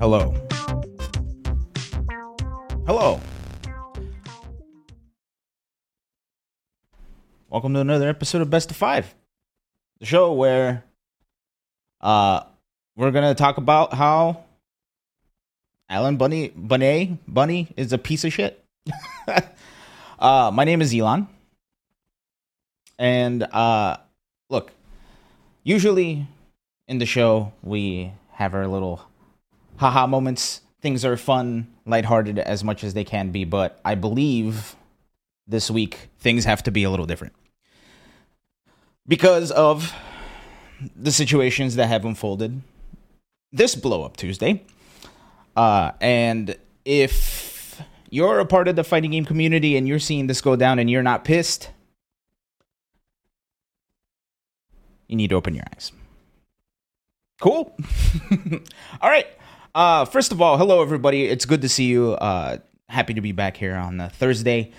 Hello. Hello. Welcome to another episode of Best of Five, the show where uh we're gonna talk about how Alan Bunney Bunny Bunny is a piece of shit. uh, my name is Elon, and uh, look, usually in the show we have our little haha moments. Things are fun, lighthearted as much as they can be, but I believe this week things have to be a little different because of the situations that have unfolded this blow up Tuesday. Uh, and if you're a part of the fighting game community and you're seeing this go down and you're not pissed, you need to open your eyes. Cool. all right. Uh, first of all, hello everybody. It's good to see you. Uh, happy to be back here on Thursday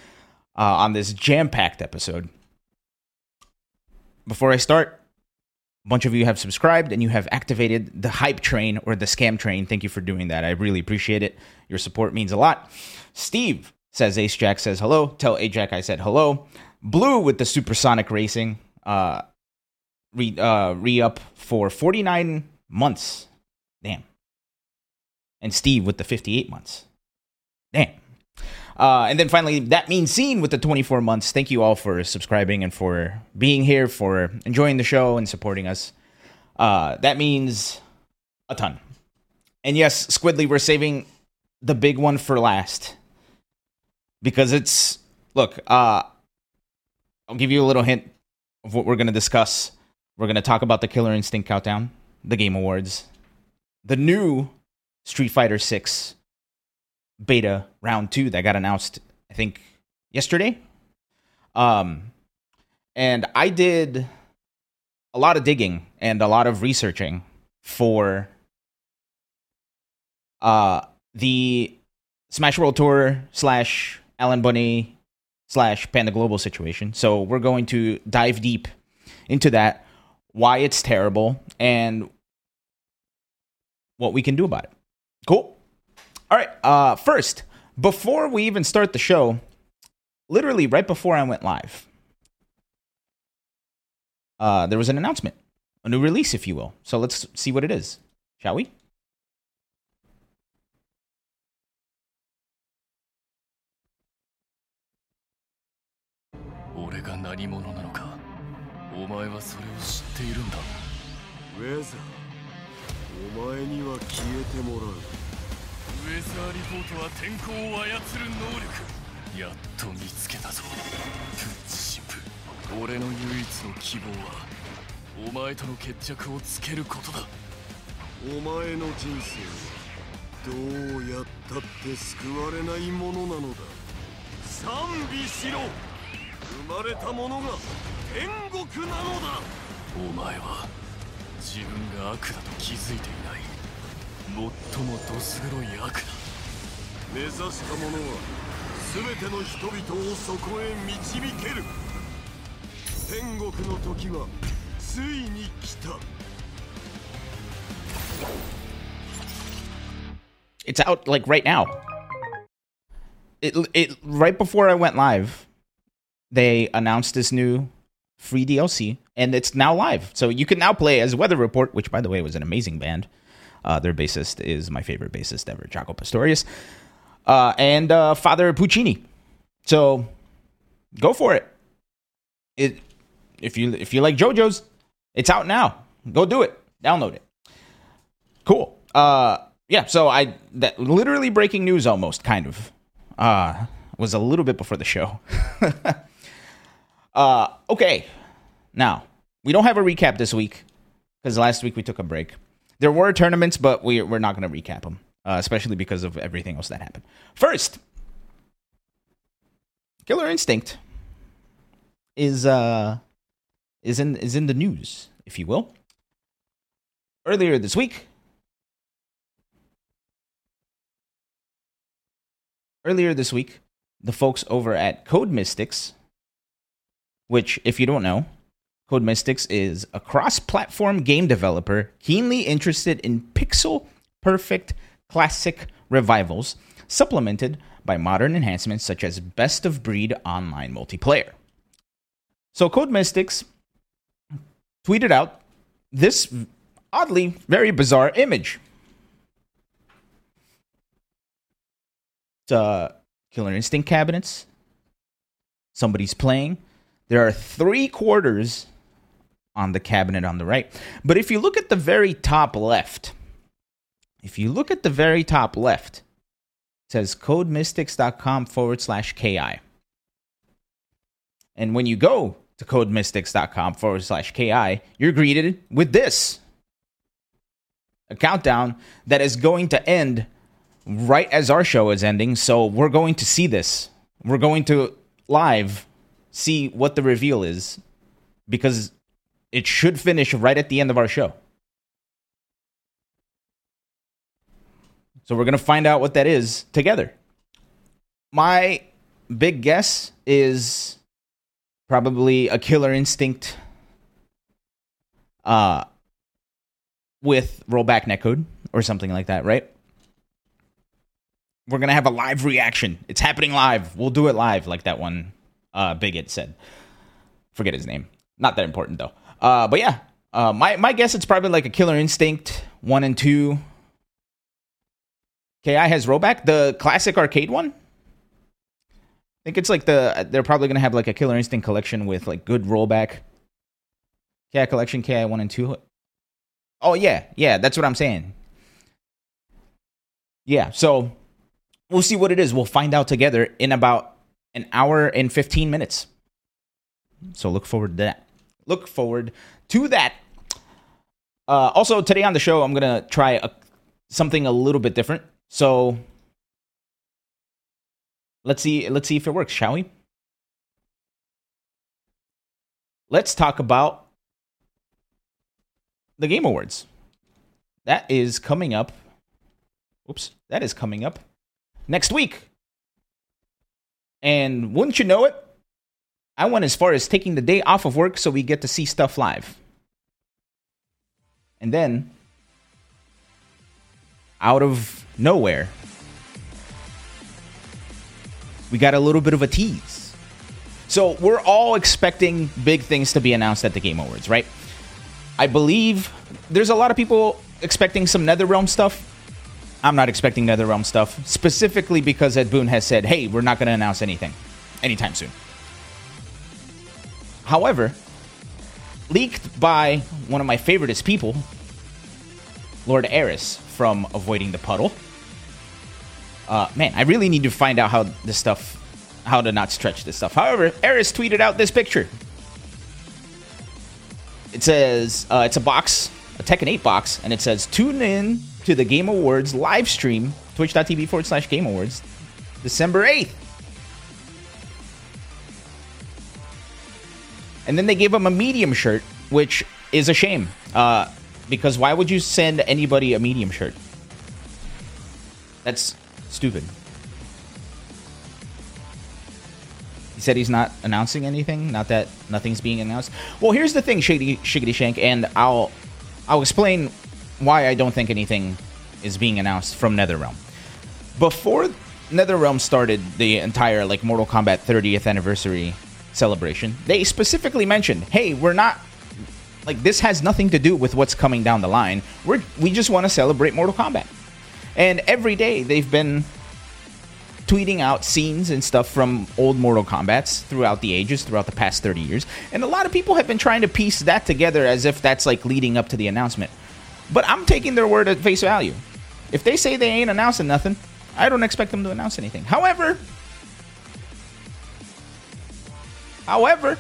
uh, on this jam-packed episode. Before I start, a bunch of you have subscribed and you have activated the hype train or the scam train. Thank you for doing that. I really appreciate it. Your support means a lot. Steve says Ace Jack says hello. Tell Ajax I said hello. Blue with the supersonic racing. Uh, re uh re up for 49 months. Damn. And Steve with the 58 months. Damn. Uh, and then finally, that means scene with the 24 months. Thank you all for subscribing and for being here, for enjoying the show and supporting us. Uh, that means a ton. And yes, Squidly, we're saving the big one for last because it's look. Uh, I'll give you a little hint of what we're going to discuss. We're going to talk about the Killer Instinct Countdown, the Game Awards, the new Street Fighter Six beta round two that got announced, I think, yesterday. Um, and I did a lot of digging and a lot of researching for uh the Smash World Tour slash Alan Bunney slash Panda Global situation. So we're going to dive deep into that, why it's terrible, and what we can do about it. Cool. All right. Uh, first, before we even start the show, literally right before I went live, uh, there was an announcement, a new release, if you will. So let's see what it is, shall we? "ウェザーリポートは天候を操る能力。やっと見つけたぞ。プッチシップ。俺の唯一の希望はお前との決着をつけることだ。お前の人生はどうやったって救われないものなのだ。賛美しろ。生まれたものが天国なのだ。お前は自分が悪だと気づいていない最もどす黒い悪だ目指したものは全ての人々をそこへ導ける天国の時はついに来た It's out like right now. It it right before I went live, they announced this new free DLC, and it's now live. So you can now play as Weather Report, which by the way was an amazing band. Uh, their bassist is my favorite bassist ever, Jaco Pastorius, uh, and uh, Father Puccini. So go for it. It if you if you like JoJo's, it's out now. Go do it. Download it. Cool. Uh, yeah. So I that literally breaking news almost kind of uh was a little bit before the show. uh, okay. Now we don't have a recap this week because last week we took a break. There were tournaments, but we we're not going to recap them, uh, especially because of everything else that happened. First, Killer Instinct is uh is in is in the news, if you will. Earlier this week, earlier this week, the folks over at Code Mystics, which, if you don't know, Code Mystics is a cross platform game developer keenly interested in pixel perfect classic revivals, supplemented by modern enhancements such as best of breed online multiplayer. So, Code Mystics tweeted out this oddly very bizarre image. Uh, Killer Instinct cabinets. Somebody's playing. There are three quarters on the cabinet on the right. But if you look at the very top left, if you look at the very top left, it says codemystics.com forward slash KI. And when you go to codemystics.com forward slash KI, you're greeted with this a countdown that is going to end right as our show is ending. So we're going to see this. We're going to live see what the reveal is because it should finish right at the end of our show. So we're going to find out what that is together. My big guess is probably a killer instinct uh with rollback netcode or something like that, right? We're going to have a live reaction. It's happening live. We'll do it live like that one uh bigot said. Forget his name. Not that important though. Uh but yeah, uh my my guess it's probably like a killer instinct 1 and 2 KI has rollback, the classic arcade one. I think it's like the they're probably gonna have like a Killer Instinct collection with like good rollback. KI collection, KI one and two. Oh yeah, yeah, that's what I'm saying. Yeah, so we'll see what it is. We'll find out together in about an hour and 15 minutes. So look forward to that. Look forward to that. Uh, also, today on the show, I'm gonna try a, something a little bit different. So let's see let's see if it works, shall we? Let's talk about the Game Awards. That is coming up. Oops, that is coming up next week. And wouldn't you know it? I went as far as taking the day off of work so we get to see stuff live. And then, out of nowhere, we got a little bit of a tease. So we're all expecting big things to be announced at the Game Awards, right? I believe there's a lot of people expecting some NetherRealm stuff. I'm not expecting NetherRealm stuff, specifically because Ed Boon has said, hey, we're not going to announce anything anytime soon. However, leaked by one of my favoriteest people, Lord Aris from Avoiding the Puddle. Uh, man, I really need to find out how this stuff, how to not stretch this stuff. However, Aris tweeted out this picture. It says uh, it's a box, a Tekken 8 box, and it says tune in to the Game Awards live stream, twitch.tv forward slash Game Awards, December 8th. And then they gave him a medium shirt, which is a shame. Uh, because why would you send anybody a medium shirt? That's stupid. He said he's not announcing anything. Not that nothing's being announced. Well, here's the thing, Shady Shiggity Shank, and I'll I'll explain why I don't think anything is being announced from NetherRealm. Before NetherRealm started the entire like Mortal Kombat 30th anniversary celebration, they specifically mentioned, "Hey, we're not like this has nothing to do with what's coming down the line. We're we just want to celebrate Mortal Kombat." And every day they've been tweeting out scenes and stuff from old Mortal Kombats throughout the ages, throughout the past 30 years. And a lot of people have been trying to piece that together as if that's like leading up to the announcement. But I'm taking their word at face value. If they say they ain't announcing nothing, I don't expect them to announce anything. However, however,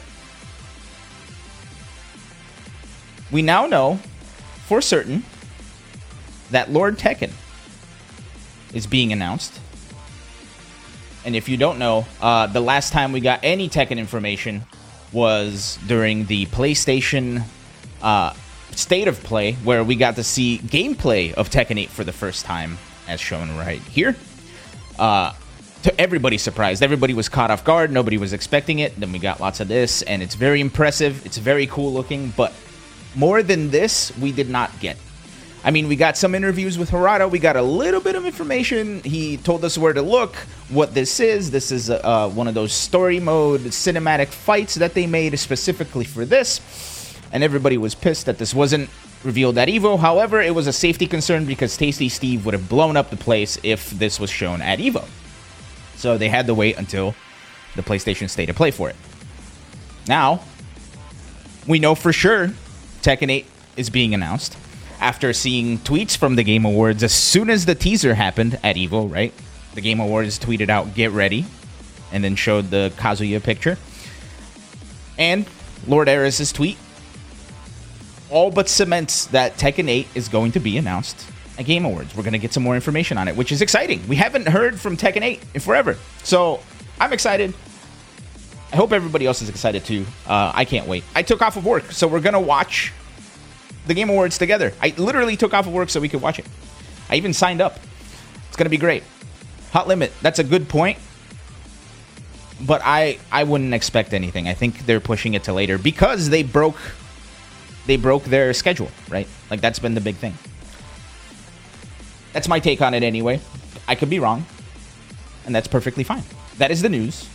we now know for certain that Lord Tekken is being announced. And if you don't know, uh, the last time we got any Tekken information was during the PlayStation uh, State of Play, where we got to see gameplay of Tekken 8 for the first time, as shown right here. Uh, to everybody's surprise, everybody was caught off guard. Nobody was expecting it. Then we got lots of this, and it's very impressive. It's very cool looking, but more than this, we did not get. I mean, we got some interviews with Harada. We got a little bit of information. He told us where to look, what this is. This is uh, one of those story mode cinematic fights that they made specifically for this. And everybody was pissed that this wasn't revealed at Evo. However, it was a safety concern because Tasty Steve would have blown up the place if this was shown at Evo. So they had to wait until the PlayStation State of Play for it. Now, we know for sure Tekken 8 is being announced after seeing tweets from the Game Awards as soon as the teaser happened at Evo, right? The Game Awards tweeted out, get ready, and then showed the Kazuya picture. And Lord Aris's tweet all but cements that Tekken 8 is going to be announced at Game Awards. We're going to get some more information on it, which is exciting. We haven't heard from Tekken 8 in forever. So I'm excited. I hope everybody else is excited too. Uh, I can't wait. I took off of work, so we're going to watch the Game Awards together. I literally took off of work so we could watch it. I even signed up. It's going to be great. Hot limit. That's a good point. But I I wouldn't expect anything. I think they're pushing it to later because they broke they broke their schedule, right? Like that's been the big thing. That's my take on it anyway. I could be wrong. And that's perfectly fine. That is the news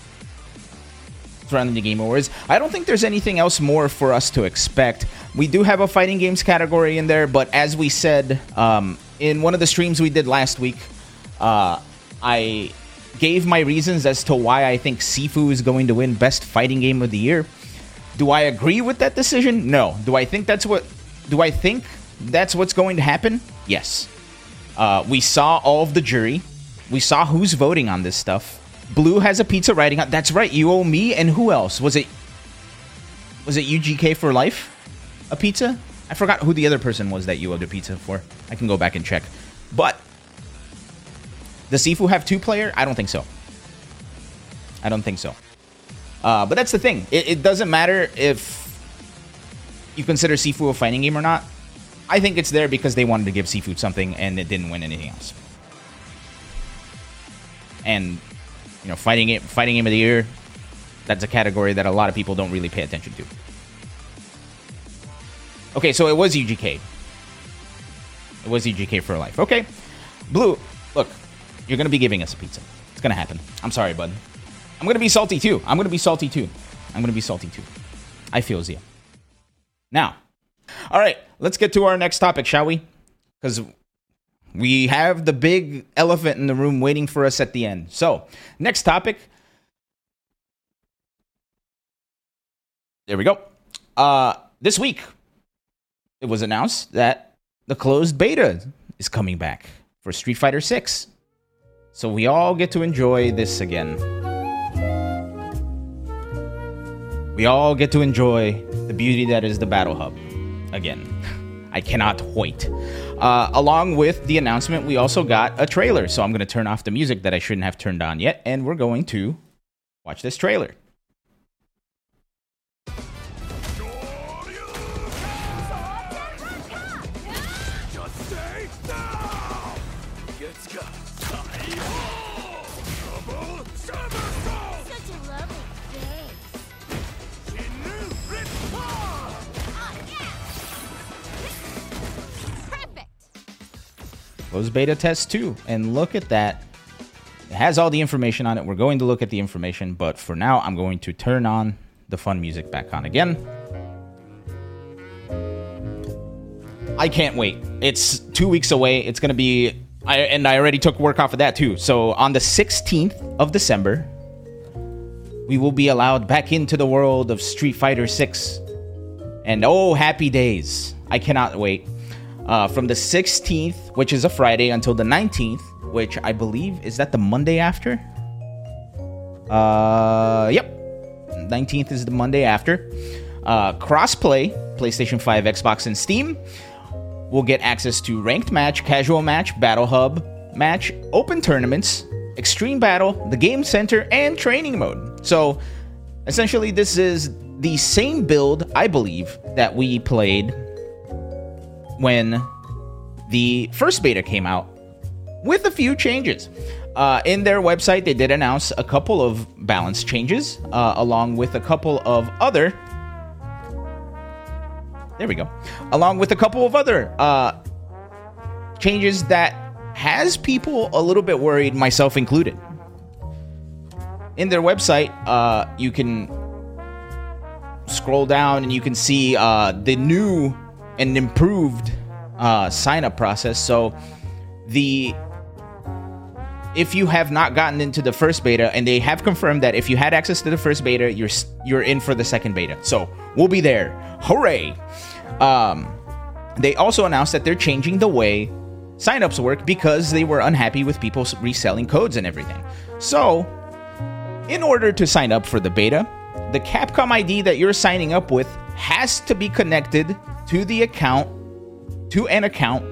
surrounding the Game Awards. I don't think there's anything else more for us to expect. We do have a fighting games category in there, but as we said um, in one of the streams we did last week, uh, I gave my reasons as to why I think Sifu is going to win Best Fighting Game of the Year. Do I agree with that decision? No. Do I think that's what? Do I think that's what's going to happen? Yes. Uh, we saw all of the jury. We saw who's voting on this stuff. Blue has a pizza writing on. That's right. You owe me and who else? Was it? Was it UGK for life? A pizza? I forgot who the other person was that you owed a pizza for. I can go back and check. But does Sifu have two player? I don't think so. I don't think so. Uh, but that's the thing. It, it doesn't matter if you consider Sifu a fighting game or not. I think it's there because they wanted to give Sifu something and it didn't win anything else. And you know, fighting it, fighting game of the year. That's a category that a lot of people don't really pay attention to. Okay, so it was UGK. It was UGK for life. Okay, Blue, look, you're gonna be giving us a pizza. It's gonna happen. I'm sorry, bud. I'm gonna be salty too. I'm gonna be salty too. I'm gonna be salty too. I feel Zia. Now, all right, let's get to our next topic, shall we? Because we have the big elephant in the room waiting for us at the end. So, next topic. There we go. Uh, this week, it was announced that the closed beta is coming back for Street Fighter 6. So we all get to enjoy this again. We all get to enjoy the beauty that is the Battle Hub again. I cannot wait. Uh, along with the announcement, we also got a trailer. So I'm going to turn off the music that I shouldn't have turned on yet, and we're going to watch this trailer. Beta test 2. And look at that. It has all the information on it. We're going to look at the information, but for now, I'm going to turn on the fun music back on again. I can't wait. It's two weeks away. It's going to be, I, and I already took work off of that too. So on the 16th of December, we will be allowed back into the world of Street Fighter 6. And oh, happy days. I cannot wait uh, from the 16th, which is a Friday, until the 19th, which I believe is that the Monday after. Uh, yep, 19th is the Monday after. Uh, crossplay, PlayStation 5, Xbox, and Steam. We'll get access to ranked match, casual match, battle hub match, open tournaments, extreme battle, the game center, and training mode. So, essentially, this is the same build, I believe, that we played when the first beta came out with a few changes. Uh, in their website, they did announce a couple of balance changes, uh, along with a couple of other. There we go. Along with a couple of other uh, changes that has people a little bit worried, myself included. In their website, uh, you can scroll down and you can see uh, the new and improved uh, sign up process. So the if you have not gotten into the first beta, and they have confirmed that if you had access to the first beta, you're you're in for the second beta. So we'll be there. Hooray! Um, they also announced that they're changing the way signups work because they were unhappy with people reselling codes and everything. So, in order to sign up for the beta, the Capcom ID that you're signing up with has to be connected to the account, to an account,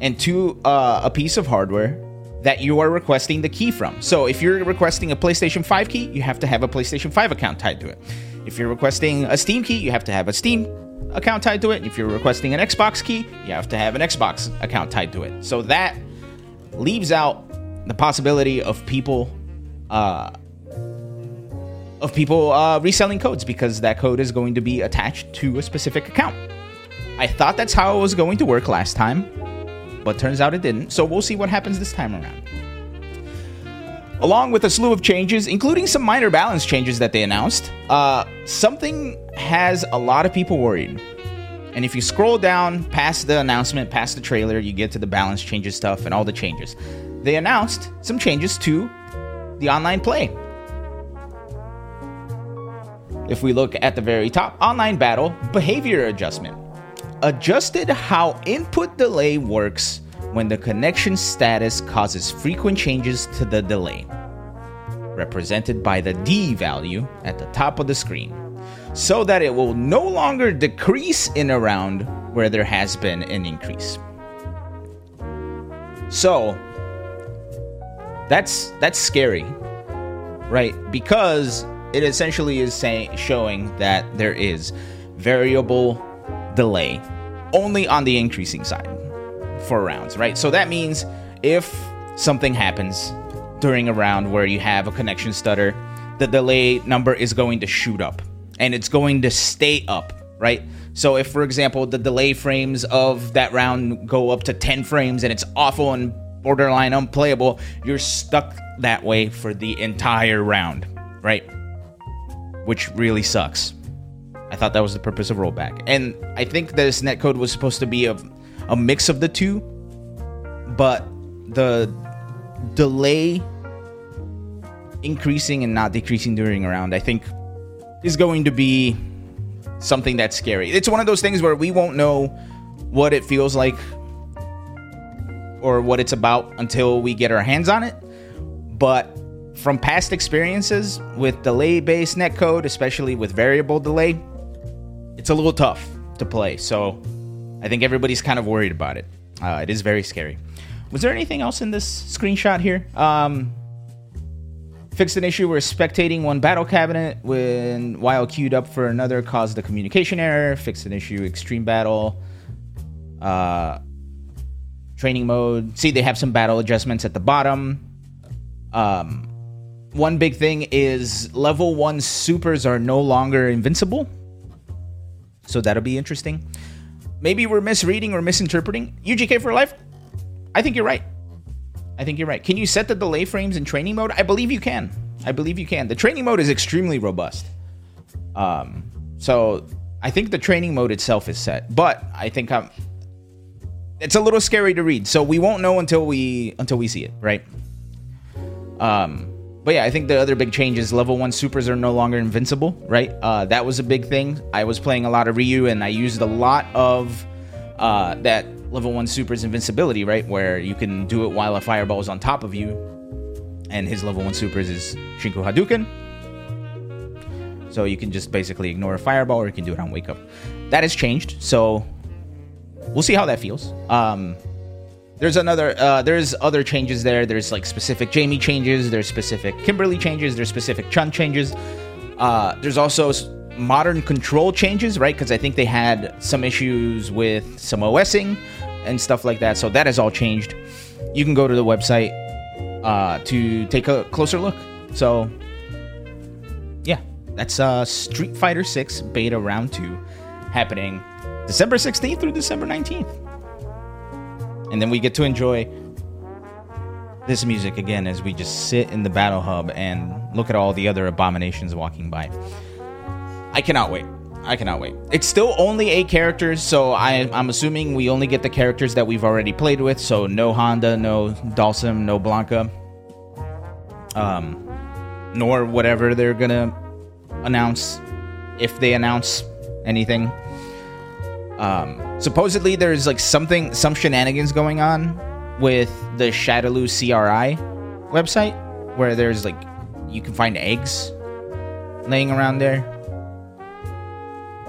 and to uh, a piece of hardware that you are requesting the key from. So if you're requesting a PlayStation 5 key, you have to have a PlayStation 5 account tied to it. If you're requesting a Steam key, you have to have a Steam account tied to it. If you're requesting an Xbox key, you have to have an Xbox account tied to it. So that leaves out the possibility of people uh, of people uh, reselling codes because that code is going to be attached to a specific account. I thought that's how it was going to work last time, but turns out it didn't. So we'll see what happens this time around. Along with a slew of changes, including some minor balance changes that they announced, uh, something has a lot of people worried. And if you scroll down past the announcement, past the trailer, you get to the balance changes stuff and all the changes. They announced some changes to the online play. If we look at the very top, online battle behavior adjustment. Adjusted how input delay works when the connection status causes frequent changes to the delay, represented by the D value at the top of the screen, so that it will no longer decrease in a round where there has been an increase. So, that's that's scary, right? Because it essentially is saying showing that there is variable delay only on the increasing side for rounds, right? So that means if something happens during a round where you have a connection stutter, the delay number is going to shoot up and it's going to stay up, right? So if for example the delay frames of that round go up to 10 frames and it's awful and borderline unplayable, you're stuck that way for the entire round, right? Which really sucks. I thought that was the purpose of rollback. And I think this netcode was supposed to be a, a mix of the two, but the delay increasing and not decreasing during a round, I think, is going to be something that's scary. It's one of those things where we won't know what it feels like or what it's about until we get our hands on it. But from past experiences with delay based netcode, especially with variable delay, it's a little tough to play. So I think everybody's kind of worried about it. Uh, it is very scary. Was there anything else in this screenshot here? Um, fixed an issue where spectating one battle cabinet when while queued up for another caused a communication error. Fixed an issue extreme battle. Uh, training mode. See, they have some battle adjustments at the bottom. Um, one big thing is level one supers are no longer invincible. So that'll be interesting. Maybe we're misreading or misinterpreting. UGK for life? I think you're right. I think you're right. Can you set the delay frames in training mode? I believe you can. I believe you can. The training mode is extremely robust. Um, so I think the training mode itself is set, but I think I'm. It's a little scary to read, so we won't know until we until we see it, right? Um, but yeah, I think the other big change is level one supers are no longer invincible, right? Uh, that was a big thing. I was playing a lot of Ryu and I used a lot of uh, that level one super's invincibility, right? Where you can do it while a fireball is on top of you. And his level one supers is Shinku Hadouken. So you can just basically ignore a fireball or you can do it on wake up. That has changed. So we'll see how that feels. Um, there's another uh, there's other changes there. There's like specific jamie changes. There's specific kimberly changes. There's specific chun changes. Uh, there's also modern control changes right? Because i think they had some issues with some osing and stuff like that. So that has all changed. You can go to the website uh, to take a closer look. So yeah that's uh, street fighter 6 beta round 2 happening december 16th through december 19th And then we get to enjoy this music again as we just sit in the battle hub and look at all the other abominations walking by. I cannot wait. I cannot wait. It's still only eight characters, so I, I'm assuming we only get the characters that we've already played with. So no Honda, no Dhalsim, no Blanka, um, nor whatever they're gonna announce if they announce anything. Um, supposedly there's like something, some shenanigans going on with the Shadaloo CRI website, where there's like you can find eggs laying around there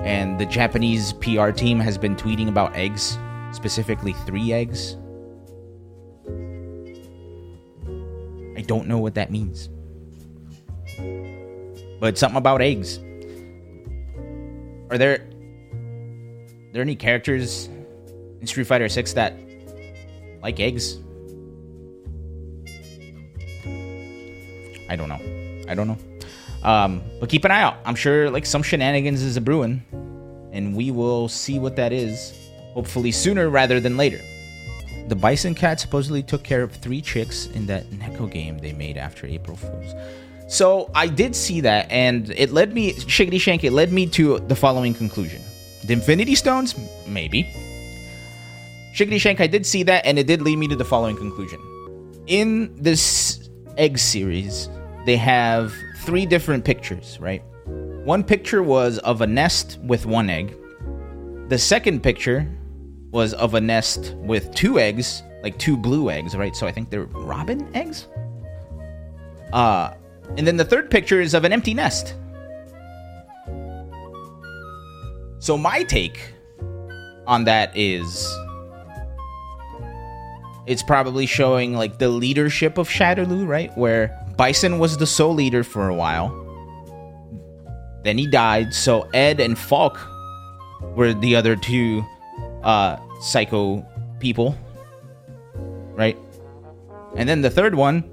and the Japanese PR team has been tweeting about eggs, specifically three eggs. I don't know what that means. But something about eggs. Are there there any characters in Street Fighter 6 that like eggs? I don't know. I don't know. Um, but keep an eye out. I'm sure like some shenanigans is a brewing, and we will see what that is. Hopefully sooner rather than later. The Bison Cat supposedly took care of three chicks in that Neko game they made after April Fools. So I did see that, and it led me, Shiggity Shank, it led me to the following conclusion. The Infinity Stones? Maybe. Shiggity Shank, I did see that, and it did lead me to the following conclusion. In this egg series, they have three different pictures, right? One picture was of a nest with one egg. The second picture was of a nest with two eggs, like two blue eggs, right? So I think they're robin eggs. Uh, and then the third picture is of an empty nest. So my take on that is it's probably showing like the leadership of Shadaloo, right? Where Bison was the sole leader for a while. Then he died, so Ed and Falke were the other two uh, psycho people, right? And then the third one,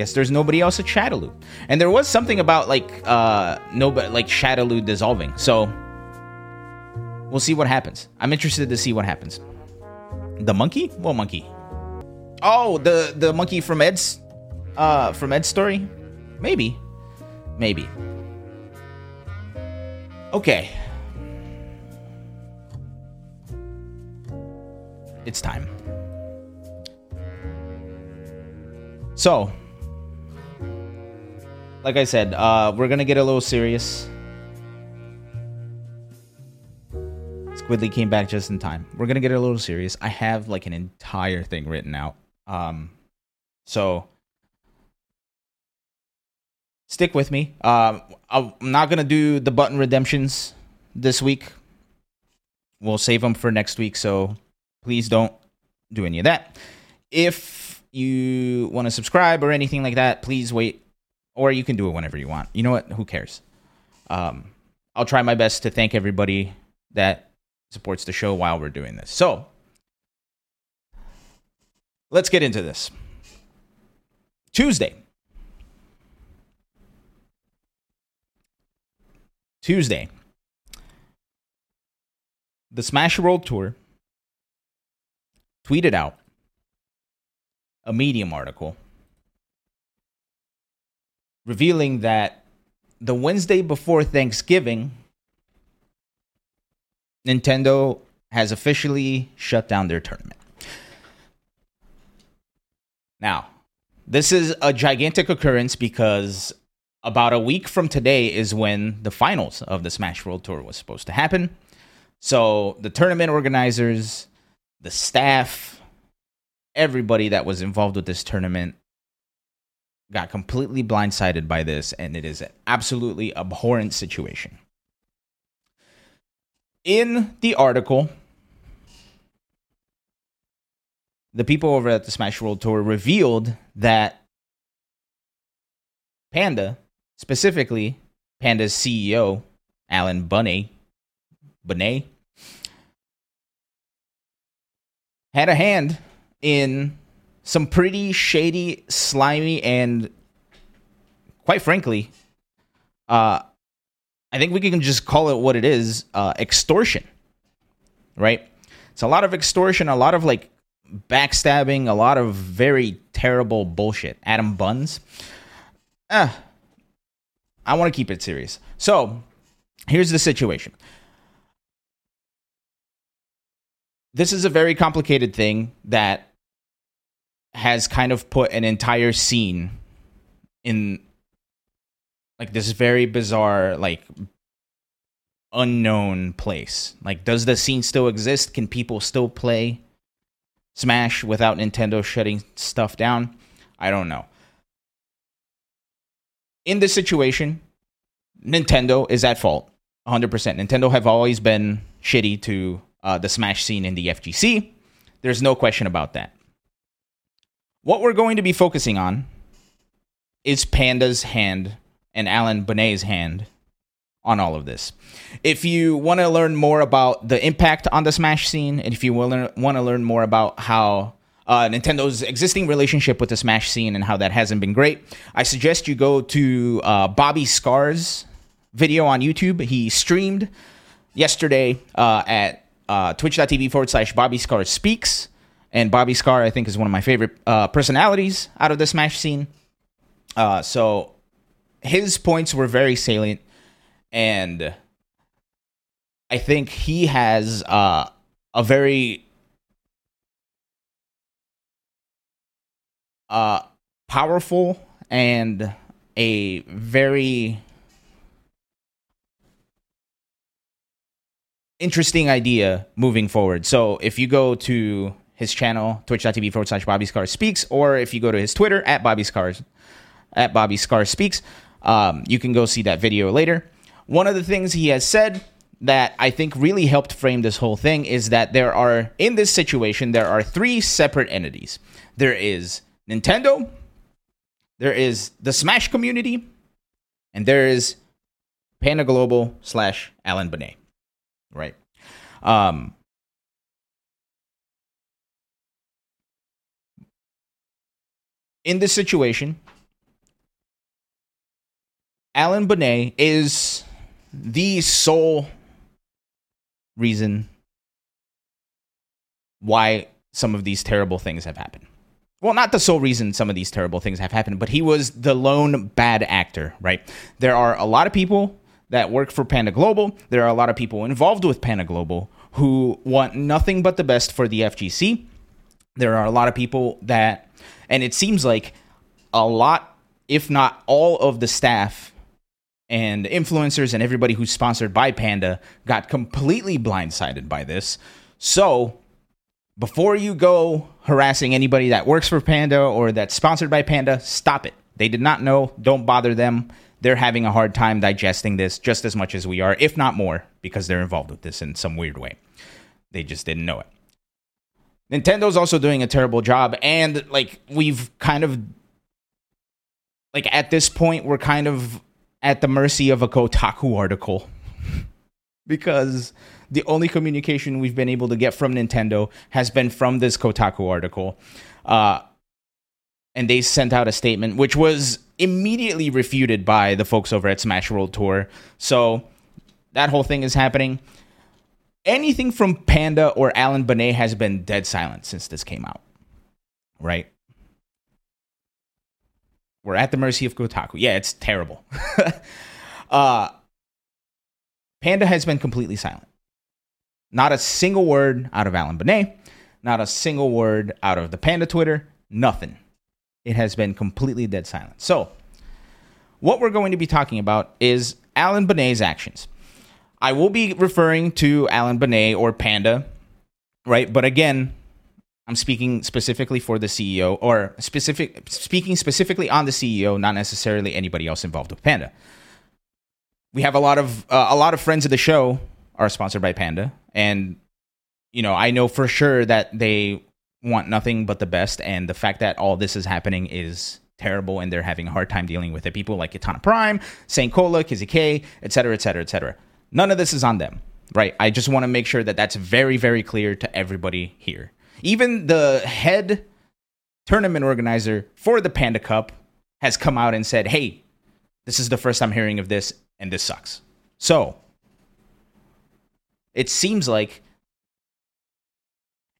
guess there's nobody else at Shadaloo. And there was something about like uh nobody like Shadaloo dissolving. So we'll see what happens. I'm interested to see what happens. The monkey? What monkey? Oh, the the monkey from Ed's uh, from Ed's story? Maybe. Maybe. Okay. It's time. So, like I said, uh, we're gonna get a little serious. Squidly came back just in time. We're gonna get a little serious. I have like an entire thing written out. Um, so stick with me. Um, I'm not gonna do the button redemptions this week. We'll save them for next week. So please don't do any of that. If you want to subscribe or anything like that, please wait, or you can do it whenever you want. You know what? Who cares? Um, I'll try my best to thank everybody that supports the show while we're doing this. So let's get into this. Tuesday, Tuesday, the Smash World Tour tweeted out a Medium article revealing that the Wednesday before Thanksgiving, Nintendo has officially shut down their tournament. Now, this is a gigantic occurrence because about a week from today is when the finals of the Smash World Tour was supposed to happen. So the tournament organizers, the staff, everybody that was involved with this tournament got completely blindsided by this, and it is an absolutely abhorrent situation. In the article, the people over at the Smash World Tour revealed that Panda Specifically, Panda's CEO, Alan Bunney, Bunny, had a hand in some pretty shady, slimy, and quite frankly, uh, I think we can just call it what it is uh, extortion, right? It's a lot of extortion, a lot of like backstabbing, a lot of very terrible bullshit. Adam Buns. Ah, I want to keep it serious. So, here's the situation. This is a very complicated thing that has kind of put an entire scene in like this very bizarre like unknown place. Like does the scene still exist? Can people still play Smash without Nintendo shutting stuff down? I don't know. In this situation, Nintendo is at fault. 100%. Nintendo have always been shitty to uh, the Smash scene in the FGC. There's no question about that. What we're going to be focusing on is Panda's hand and Alan Bunney's hand on all of this. If you want to learn more about the impact on the Smash scene, and if you want to learn more about how uh, Nintendo's existing relationship with the Smash scene and how that hasn't been great, I suggest you go to uh, Bobby Scar's video on YouTube. He streamed yesterday uh, at uh, twitch.tv forward slash Bobby Scar Speaks. And Bobby Scar, I think, is one of my favorite uh, personalities out of the Smash scene. Uh, so his points were very salient. And I think he has uh, a very uh, powerful and a very interesting idea moving forward. So if you go to his channel, twitch.tv forward slash Bobby Scar Speaks, or if you go to his Twitter at Bobby Scars at Bobby Scar Speaks, um, you can go see that video later. One of the things he has said that I think really helped frame this whole thing is that there are, in this situation, there are three separate entities. There is Nintendo, there is the Smash community, and there is Panda Global slash Alan Bunney, right? Um, in this situation, Alan Bunney is the sole reason why some of these terrible things have happened. Well, not the sole reason some of these terrible things have happened, but he was the lone bad actor, right? There are a lot of people that work for Panda Global. There are a lot of people involved with Panda Global who want nothing but the best for the FGC. There are a lot of people that and it seems like a lot, if not all of the staff and influencers and everybody who's sponsored by Panda got completely blindsided by this. So, before you go harassing anybody that works for Panda or that's sponsored by Panda, stop it. They did not know. Don't bother them. They're having a hard time digesting this just as much as we are, if not more, because they're involved with this in some weird way. They just didn't know it. Nintendo's also doing a terrible job, and like we've kind of like at this point we're kind of at the mercy of a Kotaku article because the only communication we've been able to get from Nintendo has been from this Kotaku article. Uh, and they sent out a statement which was immediately refuted by the folks over at Smash World Tour. So that whole thing is happening anything from Panda or Alan Bunney has been dead silent since this came out. Right? We're at the mercy of Kotaku. Yeah, it's terrible. uh, Panda has been completely silent. Not a single word out of Alan Bunney, not a single word out of the Panda Twitter, nothing. It has been completely dead silent. So, what we're going to be talking about is Alan Bunney's actions. I will be referring to Alan Bunney or Panda, right? But again, I'm speaking specifically for the CEO or specific speaking specifically on the CEO, not necessarily anybody else involved with Panda. We have a lot of uh, a lot of friends of the show are sponsored by Panda, and you know I know for sure that they want nothing but the best, and the fact that all this is happening is terrible, and they're having a hard time dealing with it. People like Katana Prime, Saint Cola, Kizzy K, et cetera, et cetera, et cetera. None of this is on them, right? I just want to make sure that that's very, very clear to everybody here. Even the head tournament organizer for the Panda Cup has come out and said, hey, this is the first I'm hearing of this, and this sucks. So, it seems like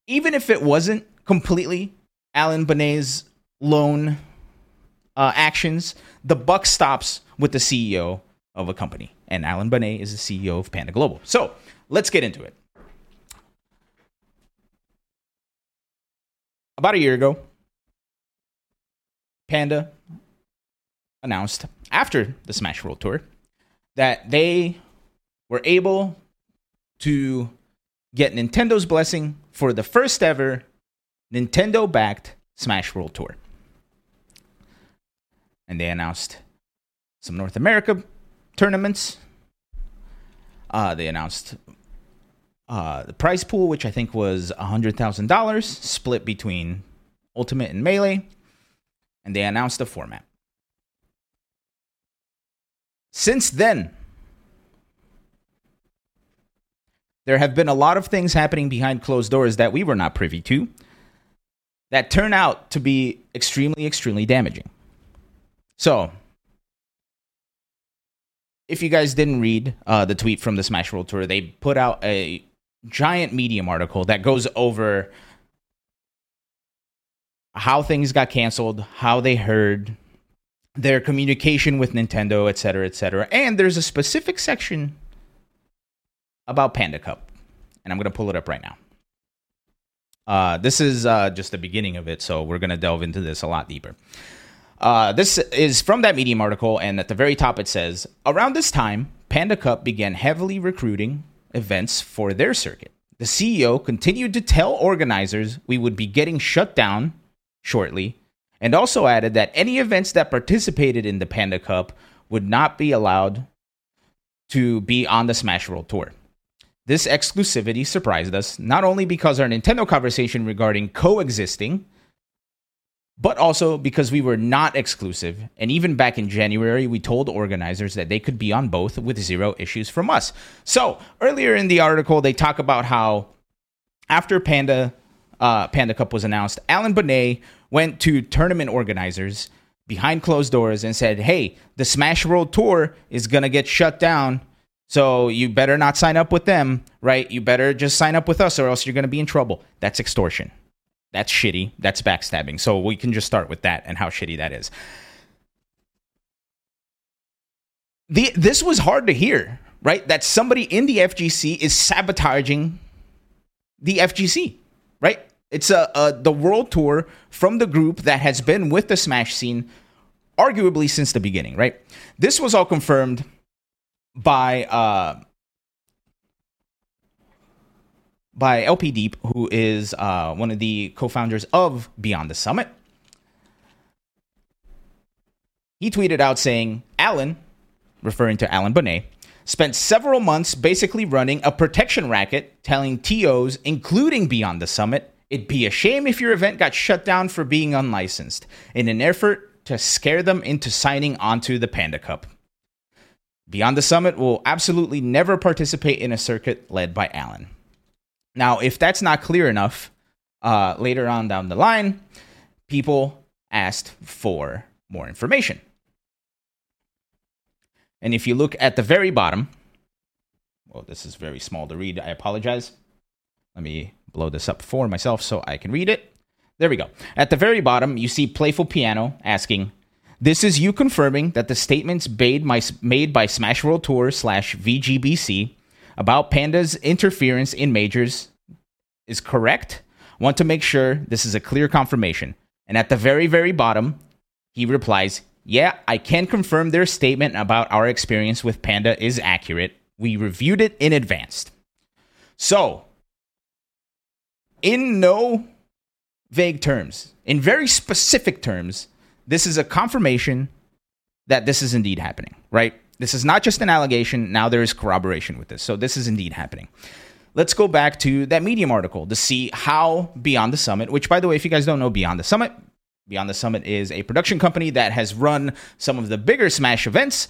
even if it wasn't completely Alan Bunney's lone uh, actions, the buck stops with the CEO of a company, and Alan Bunney is the CEO of Panda Global. So let's get into it. About a year ago, Panda announced after the Smash World Tour that they were able to get Nintendo's blessing for the first ever Nintendo backed Smash World Tour. And they announced some North America tournaments. Uh, they announced uh, the prize pool, which I think was $100,000, split between Ultimate and Melee. And they announced the format. Since then, there have been a lot of things happening behind closed doors that we were not privy to that turn out to be extremely, extremely damaging. So, if you guys didn't read uh, the tweet from the Smash World Tour, they put out a giant Medium article that goes over how things got canceled, how they heard, their communication with Nintendo, et cetera, et cetera. And there's a specific section about Panda Cup, and I'm going to pull it up right now. Uh, this is uh, just the beginning of it, so we're going to delve into this a lot deeper. Uh, this is from that Medium article, and at the very top it says Around this time, Panda Cup began heavily recruiting events for their circuit. The CEO continued to tell organizers we would be getting shut down shortly and also added that any events that participated in the Panda Cup would not be allowed to be on the Smash World Tour. This exclusivity surprised us, not only because our Nintendo conversation regarding coexisting, but also because we were not exclusive. And even back in January, we told organizers that they could be on both with zero issues from us. So earlier in the article, they talk about how after Panda uh, Panda Cup was announced, Alan Bunney went to tournament organizers behind closed doors and said, "Hey, the Smash World Tour is going to get shut down. So you better not sign up with them, right? You better just sign up with us or else you're going to be in trouble." That's extortion. That's shitty. That's backstabbing. So we can just start with that and how shitty that is. The, this was hard to hear, right? That somebody in the FGC is sabotaging the FGC, right? It's a, a the world tour from the group that has been with the Smash scene arguably since the beginning, right? This was all confirmed by uh, by LP Deep, who is uh, one of the co-founders of Beyond the Summit. He tweeted out saying, "Alan, referring to Alan Bunney, spent several months basically running a protection racket, telling TOs, including Beyond the Summit, It'd be a shame if your event got shut down for being unlicensed in an effort to scare them into signing onto the Panda Cup. Beyond the Summit will absolutely never participate in a circuit led by Alan. Now, if that's not clear enough, uh, later on down the line, people asked for more information. And if you look at the very bottom, well, this is very small to read. I apologize. Let me blow this up for myself so I can read it. There we go. At the very bottom, you see Playful Piano asking, This is you confirming that the statements made, made by Smash World Tour slash VGBC about Panda's interference in majors is correct. Want to make sure this is a clear confirmation. And at the very, very bottom, he replies, Yeah, I can confirm their statement about our experience with Panda is accurate. We reviewed it in advance. So, in no vague terms, in very specific terms, this is a confirmation that this is indeed happening, right? This is not just an allegation. Now there is corroboration with this. So this is indeed happening. Let's go back to that Medium article to see how Beyond the Summit, which, by the way, if you guys don't know Beyond the Summit, Beyond the Summit is a production company that has run some of the bigger Smash events,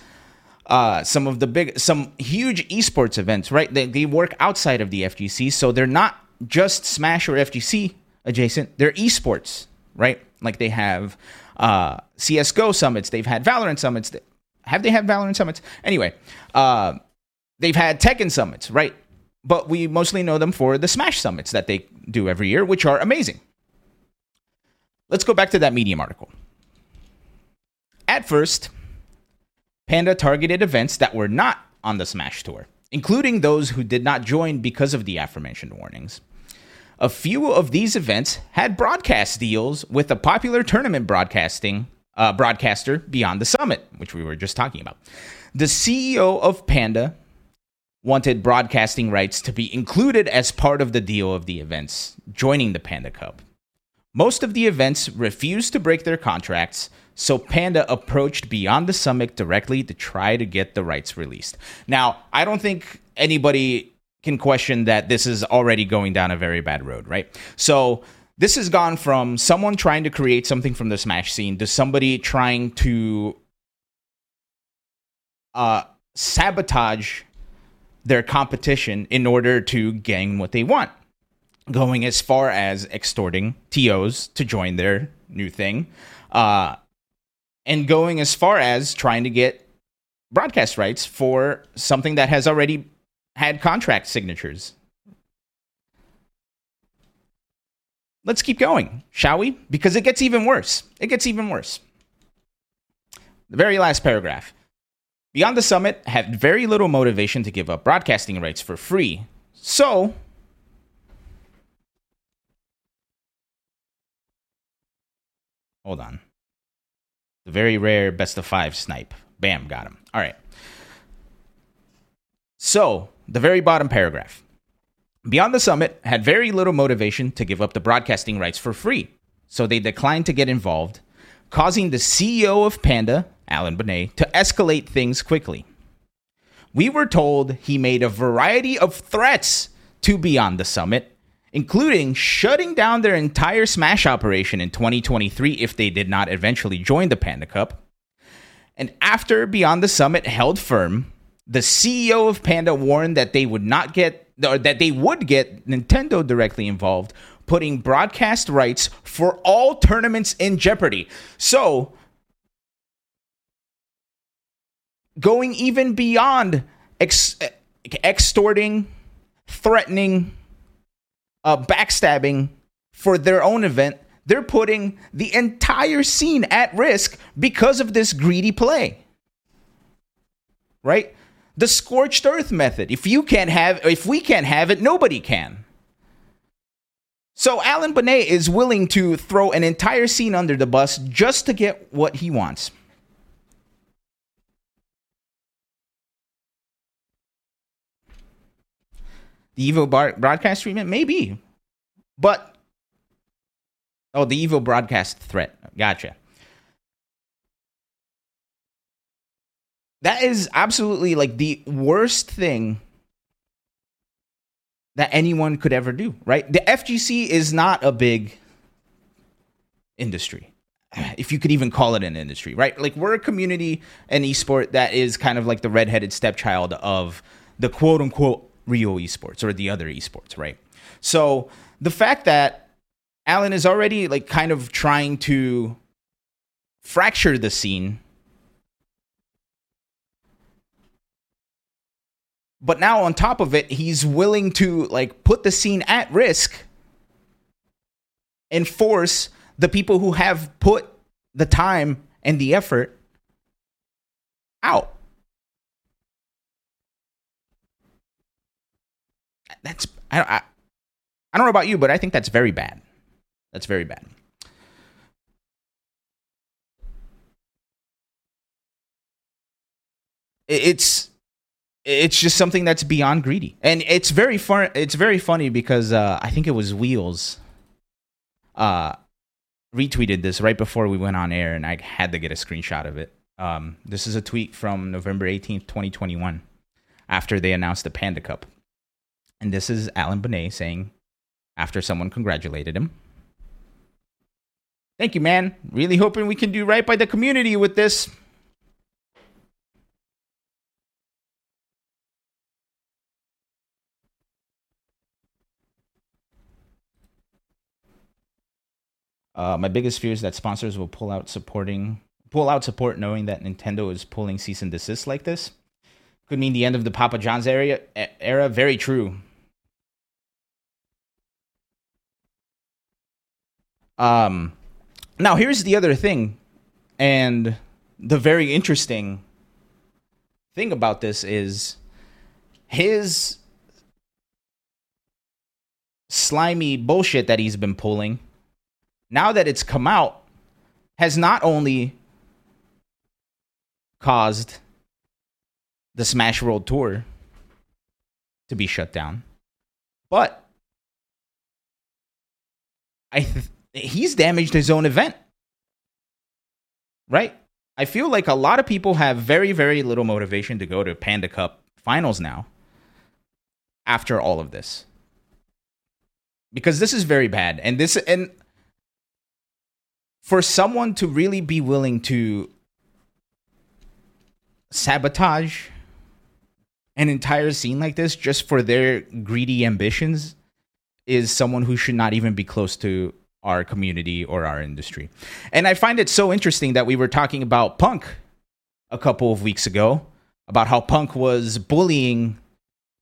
uh, some of the big, some huge esports events, right? They, they work outside of the FGC, so they're not just Smash or FGC adjacent. They're esports, right? Like they have uh, CS:GO summits. They've had Valorant summits. Have they had Valorant summits? Anyway, uh, they've had Tekken summits, right? but we mostly know them for the Smash Summits that they do every year, which are amazing. Let's go back to that Medium article. At first, Panda targeted events that were not on the Smash Tour, including those who did not join because of the aforementioned warnings. A few of these events had broadcast deals with a popular tournament broadcasting uh, broadcaster beyond the summit, which we were just talking about. The CEO of Panda wanted broadcasting rights to be included as part of the deal of the events joining the Panda Cup. Most of the events refused to break their contracts, so Panda approached Beyond the Summit directly to try to get the rights released. Now, I don't think anybody can question that this is already going down a very bad road, right? So this has gone from someone trying to create something from the Smash scene to somebody trying to uh, sabotage their competition in order to gain what they want. Going as far as extorting TOs to join their new thing, uh, and going as far as trying to get broadcast rights for something that has already had contract signatures. Let's keep going, shall we? Because it gets even worse. It gets even worse. The very last paragraph. Beyond the Summit had very little motivation to give up broadcasting rights for free. So, hold on. The very rare best of five snipe. Bam, got him. All right. So, the very bottom paragraph. Beyond the Summit had very little motivation to give up the broadcasting rights for free, so they declined to get involved, causing the CEO of Panda, Alan Bunney, to escalate things quickly. We were told he made a variety of threats to Beyond the Summit, including shutting down their entire Smash operation in 2023 if they did not eventually join the Panda Cup. And after Beyond the Summit held firm, the CEO of Panda warned that they would not get or that they would get Nintendo directly involved, putting broadcast rights for all tournaments in jeopardy. So, going even beyond ex- extorting, threatening, uh, backstabbing for their own event, they're putting the entire scene at risk because of this greedy play. Right? The scorched earth method. If you can't have if we can't have it, nobody can. So Alan Bunney is willing to throw an entire scene under the bus just to get what he wants. The evil bar- broadcast treatment, maybe, but oh, the evil broadcast threat. Gotcha. That is absolutely like the worst thing that anyone could ever do, right? The FGC is not a big industry, if you could even call it an industry, right? Like we're a community and esport that is kind of like the redheaded stepchild of the quote unquote real esports or the other esports, right? So the fact that Alan is already like kind of trying to fracture the scene But now on top of it, he's willing to like put the scene at risk and force the people who have put the time and the effort out. That's I, I I don't know about you, but I think that's very bad. That's very bad. It's it's just something that's beyond greedy, and it's very fun. It's very funny because uh, I think it was Wheels, uh, retweeted this right before we went on air, and I had to get a screenshot of it. Um, this is a tweet from November eighteenth, twenty twenty one, after they announced the Panda Cup, and this is Alan Bunney saying, after someone congratulated him. Thank you, man. Really hoping we can do right by the community with this. Uh, my biggest fear is that sponsors will pull out supporting pull out support, knowing that Nintendo is pulling cease and desist like this. Could mean the end of the Papa John's area era. Very true. Um, now here's the other thing, and the very interesting thing about this is his slimy bullshit that he's been pulling now that it's come out, has not only caused the Smash World Tour to be shut down, but I th- he's damaged his own event. Right? I feel like a lot of people have very very little motivation to go to Panda Cup finals now after all of this. Because this is very bad and this and for someone to really be willing to sabotage an entire scene like this just for their greedy ambitions is someone who should not even be close to our community or our industry. And I find it so interesting that we were talking about Punk a couple of weeks ago about how Punk was bullying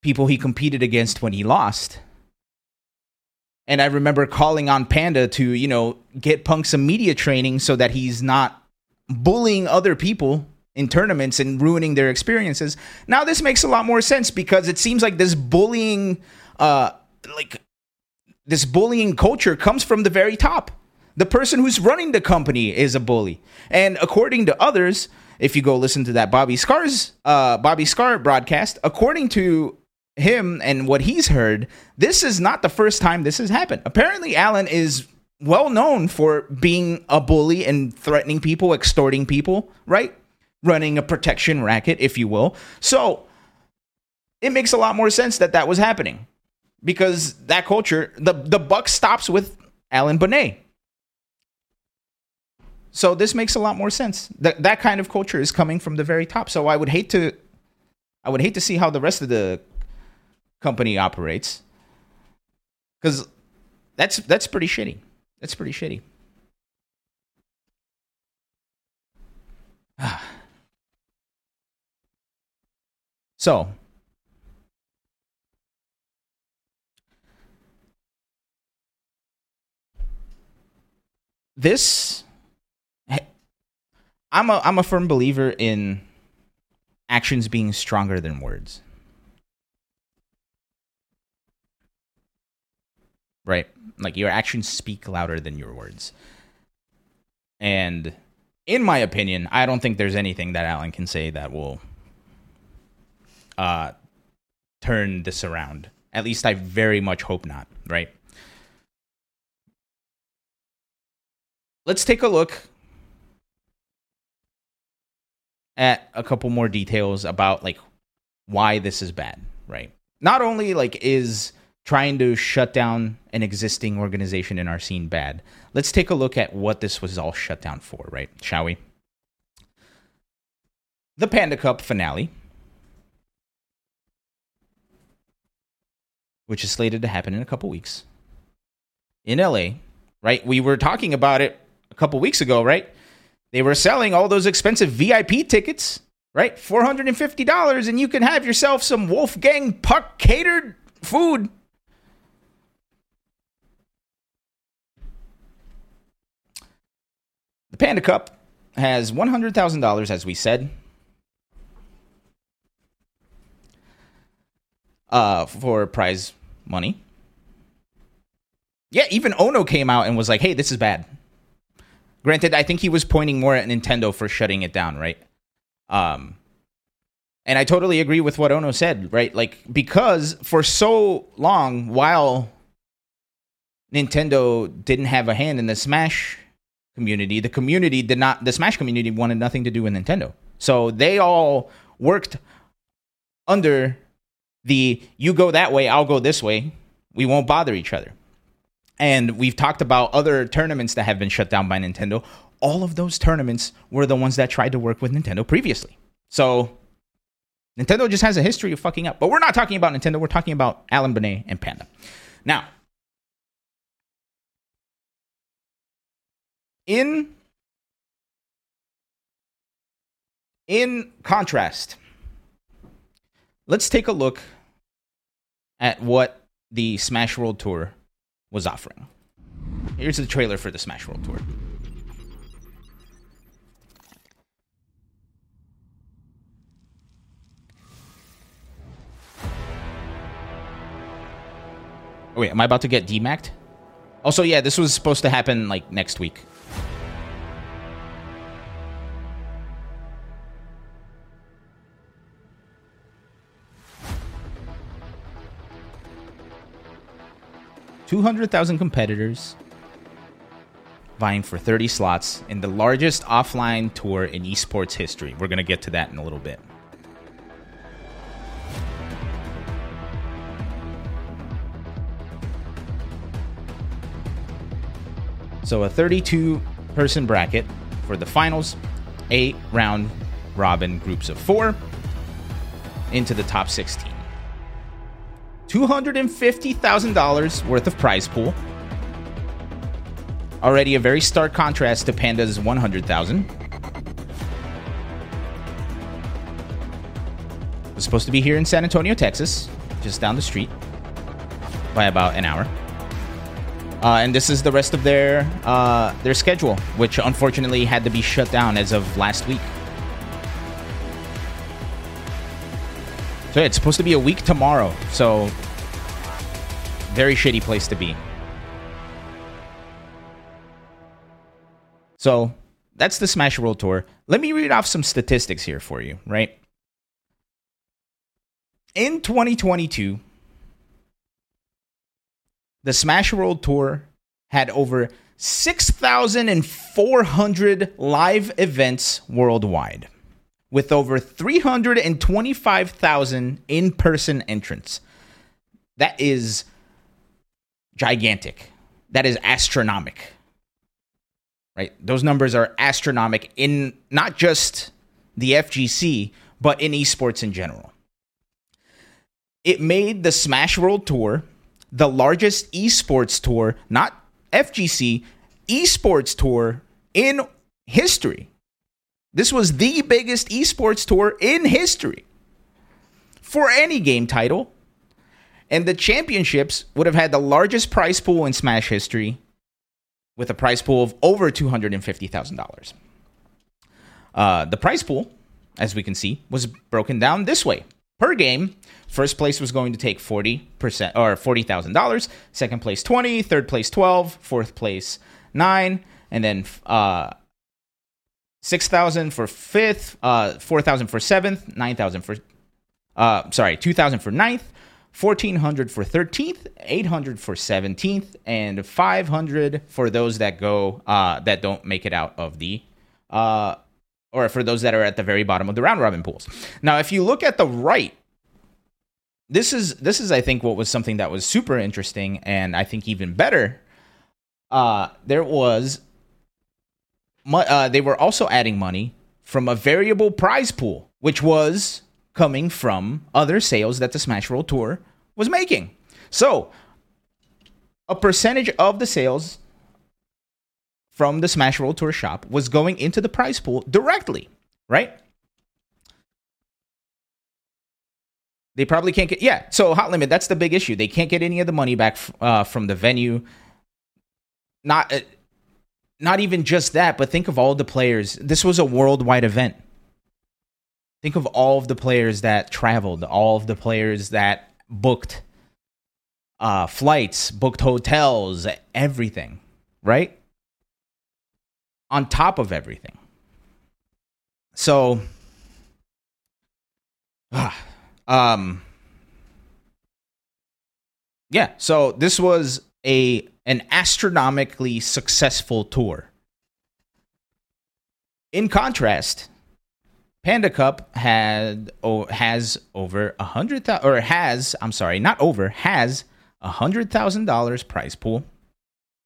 people he competed against when he lost. And I remember calling on Panda to, you know, get Punk some media training so that he's not bullying other people in tournaments and ruining their experiences. Now this makes a lot more sense because it seems like this bullying uh like this bullying culture comes from the very top. The person who's running the company is a bully. And according to others, if you go listen to that Bobby Scar's uh, Bobby Scar broadcast, according to him and what he's heard, this is not the first time this has happened. Apparently, Alan is well known for being a bully and threatening people, extorting people, right? Running a protection racket, if you will. So it makes a lot more sense that that was happening because that culture, the the buck stops with Alan Bunney. So this makes a lot more sense. That that kind of culture is coming from the very top. So I would hate to, I would hate to see how the rest of the company operates, because that's that's pretty shitty. That's pretty shitty. so this I'm a I'm a firm believer in actions being stronger than words. Right? Like your actions speak louder than your words. And in my opinion, I don't think there's anything that Alan can say that will uh turn this around. At least I very much hope not, right? let's take a look at a couple more details about like why this is bad, right? Not only like is trying to shut down an existing organization in our scene bad. Let's take a look at what this was all shut down for, right? Shall we? The Panda Cup finale, which is slated to happen in a couple weeks in LA, right? We were talking about it a couple weeks ago, right? They were selling all those expensive VIP tickets, right? $450, and you can have yourself some Wolfgang Puck catered food. The Panda Cup has $100,000, as we said, uh, for prize money. Yeah, even Ono came out and was like, hey, this is bad. Granted, I think he was pointing more at Nintendo for shutting it down, right? Um, and I totally agree with what Ono said, right? Like because for so long, while Nintendo didn't have a hand in the Smash community, the community did not. The Smash community wanted nothing to do with Nintendo, so they all worked under the "you go that way, I'll go this way." We won't bother each other. And we've talked about other tournaments that have been shut down by Nintendo. All of those tournaments were the ones that tried to work with Nintendo previously. So Nintendo just has a history of fucking up. But we're not talking about Nintendo. We're talking about Alan Bunney and Panda. Now, in in contrast, let's take a look at what the Smash World Tour was offering. here's the trailer for the Smash World Tour. Oh, wait, am I about to get demacked? Also, yeah, this was supposed to happen like next week. Two hundred thousand competitors vying for 30 slots in the largest offline tour in esports history. We're going to get to that in a little bit. So a 32 person bracket for the finals, eight round robin groups of four into the top 16. $250,000 worth of prize pool. Already a very stark contrast to Panda's 100,000. Was supposed to be here in San Antonio, Texas, just down the street by about an hour. Uh, and this is the rest of their uh, their schedule, which unfortunately had to be shut down as of last week. So it's supposed to be a week tomorrow. So very shitty place to be. So that's the Smash World Tour. Let me read off some statistics here for you, right? In 2022, the Smash World Tour had over 6,400 live events worldwide, with over 325,000 in person entrants. That is gigantic. That is astronomical. Right? Those numbers are astronomical in not just the FGC, but in esports in general. It made the Smash World Tour the largest esports tour, not FGC, esports tour in history. This was the biggest esports tour in history for any game title. And the championships would have had the largest prize pool in Smash history with a prize pool of over $250,000. Uh, the prize pool, as we can see, was broken down this way per game. First place was going to take 40% or $40,000, second place 20, third place 12, fourth place 9, and then uh 6,000 for fifth, uh 4,000 for seventh, 9,000 for uh sorry, 2,000 for ninth, 1400 for 13th 800 for 17th and 500 for those that go uh, that don't make it out of the uh, or for those that are at the very bottom of the round robin pools. Now if you look at the right this is this is i think what was something that was super interesting and i think even better. Uh, there was uh, they were also adding money from a variable prize pool which was coming from other sales that the Smash World Tour was making. So, a percentage of the sales from the Smash World Tour shop was going into the prize pool directly, right? They probably can't get yeah. So hot limit, that's the big issue. They can't get any of the money back uh, from the venue. Not, uh, not even just that, but think of all the players. This was a worldwide event. Think of all of the players that traveled, all of the players that booked uh, flights, booked hotels, everything, right? On top of everything. So, uh, um, yeah. So this was a an astronomically successful tour. In contrast, Panda Cup had oh, has over a hundred thousand, or has I'm sorry, not over, has a hundred thousand dollars prize pool,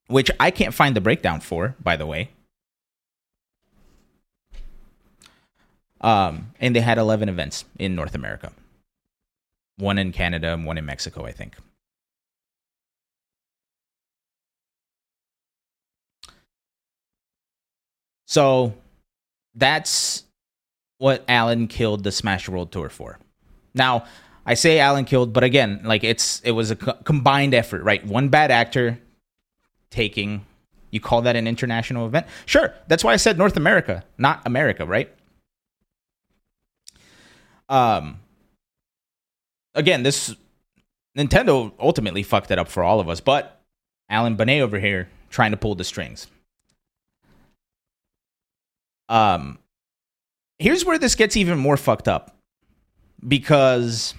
which I can't find the breakdown for, by the way. Um, and they had 11 events in North America, one in Canada and one in Mexico, I think. So that's what Alan killed the Smash World Tour for. Now, I say Alan killed, but again, like it's it was a co- combined effort, right? One bad actor taking You call that an international event? Sure. That's why I said North America, not America, right? Um again, this Nintendo ultimately fucked it up for all of us, but Alan Bunney over here trying to pull the strings. Um here's where this gets even more fucked up because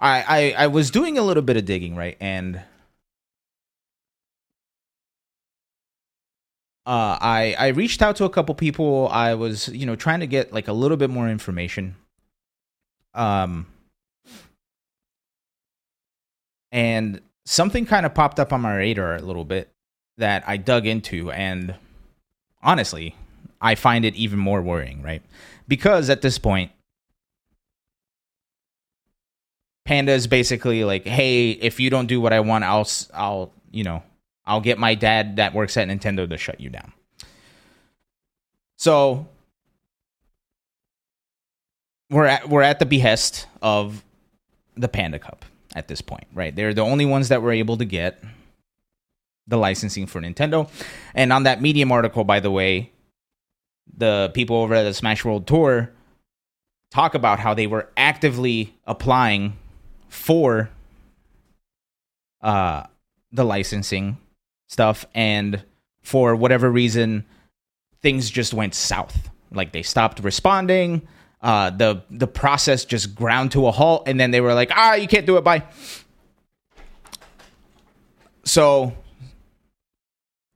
I, I I was doing a little bit of digging, right? And uh, I I reached out to a couple people. I was you know trying to get like a little bit more information. Um, and something kind of popped up on my radar a little bit that I dug into, and honestly, I find it even more worrying, right? Because at this point, Panda is basically like, "Hey, if you don't do what I want, I'll I'll, you know, I'll get my dad that works at Nintendo to shut you down." So, we're at we're at the behest of the Panda Cup at this point, right? They're the only ones that we're able to get the licensing for Nintendo. And on that Medium article, by the way, the people over at the Smash World Tour talk about how they were actively applying for uh the licensing stuff. And for whatever reason things just went south. Like they stopped responding. Uh the the process just ground to a halt. And then they were like ah you can't do it. Bye. So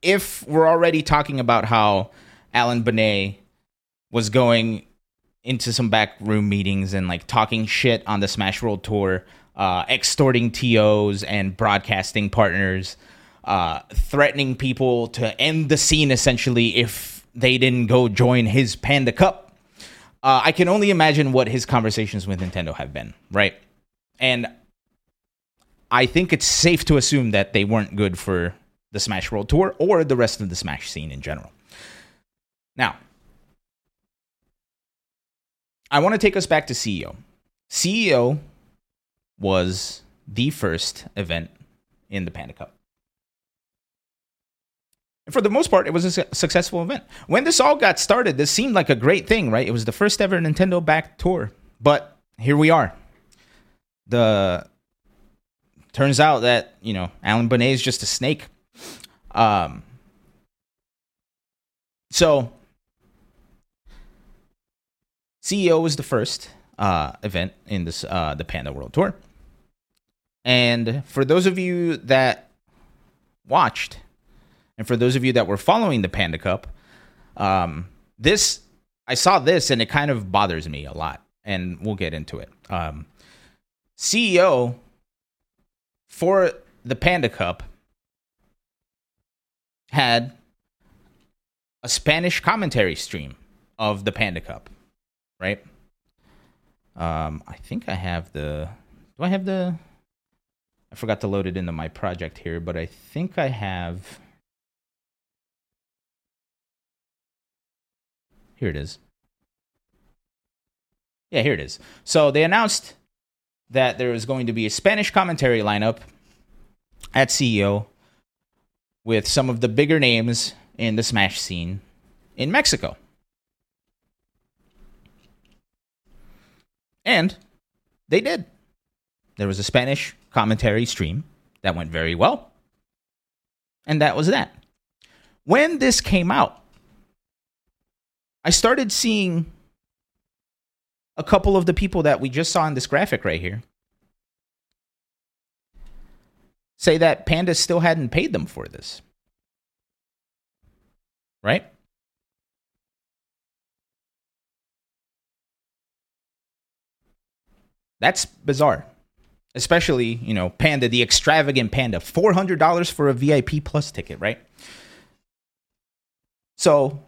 if we're already talking about how Alan Bunney was going into some backroom meetings and like talking shit on the Smash World Tour uh, extorting TOs and broadcasting partners, uh, threatening people to end the scene essentially if they didn't go join his Panda Cup. Uh, I can only imagine what his conversations with Nintendo have been, right? And I think it's safe to assume that they weren't good for the Smash World Tour or the rest of the Smash scene in general. Now, I want to take us back to CEO. CEO was the first event in the Panda Cup. And for the most part, it was a successful event. When this all got started, this seemed like a great thing, right? It was the first ever Nintendo backed tour. But here we are. The turns out that, you know, Alan Bunney is just a snake. Um so CEO was the first uh, event in this uh, the Panda World Tour. And for those of you that watched, and for those of you that were following the Panda Cup, um, this I saw this and it kind of bothers me a lot, and we'll get into it. Um, CEO for the Panda Cup had a Spanish commentary stream of the Panda Cup, right? Um, I think I have the. Do I have the? I forgot to load it into my project here, but I think I have. Here it is. Yeah, here it is. So they announced that there was going to be a Spanish commentary lineup at CEO with some of the bigger names in the Smash scene in Mexico. And they did. There was a Spanish commentary stream that went very well. And that was that. When this came out, I started seeing a couple of the people that we just saw in this graphic right here say that Panda still hadn't paid them for this. Right? That's bizarre especially you know Panda, the extravagant Panda, four hundred dollars for a VIP plus ticket, right? So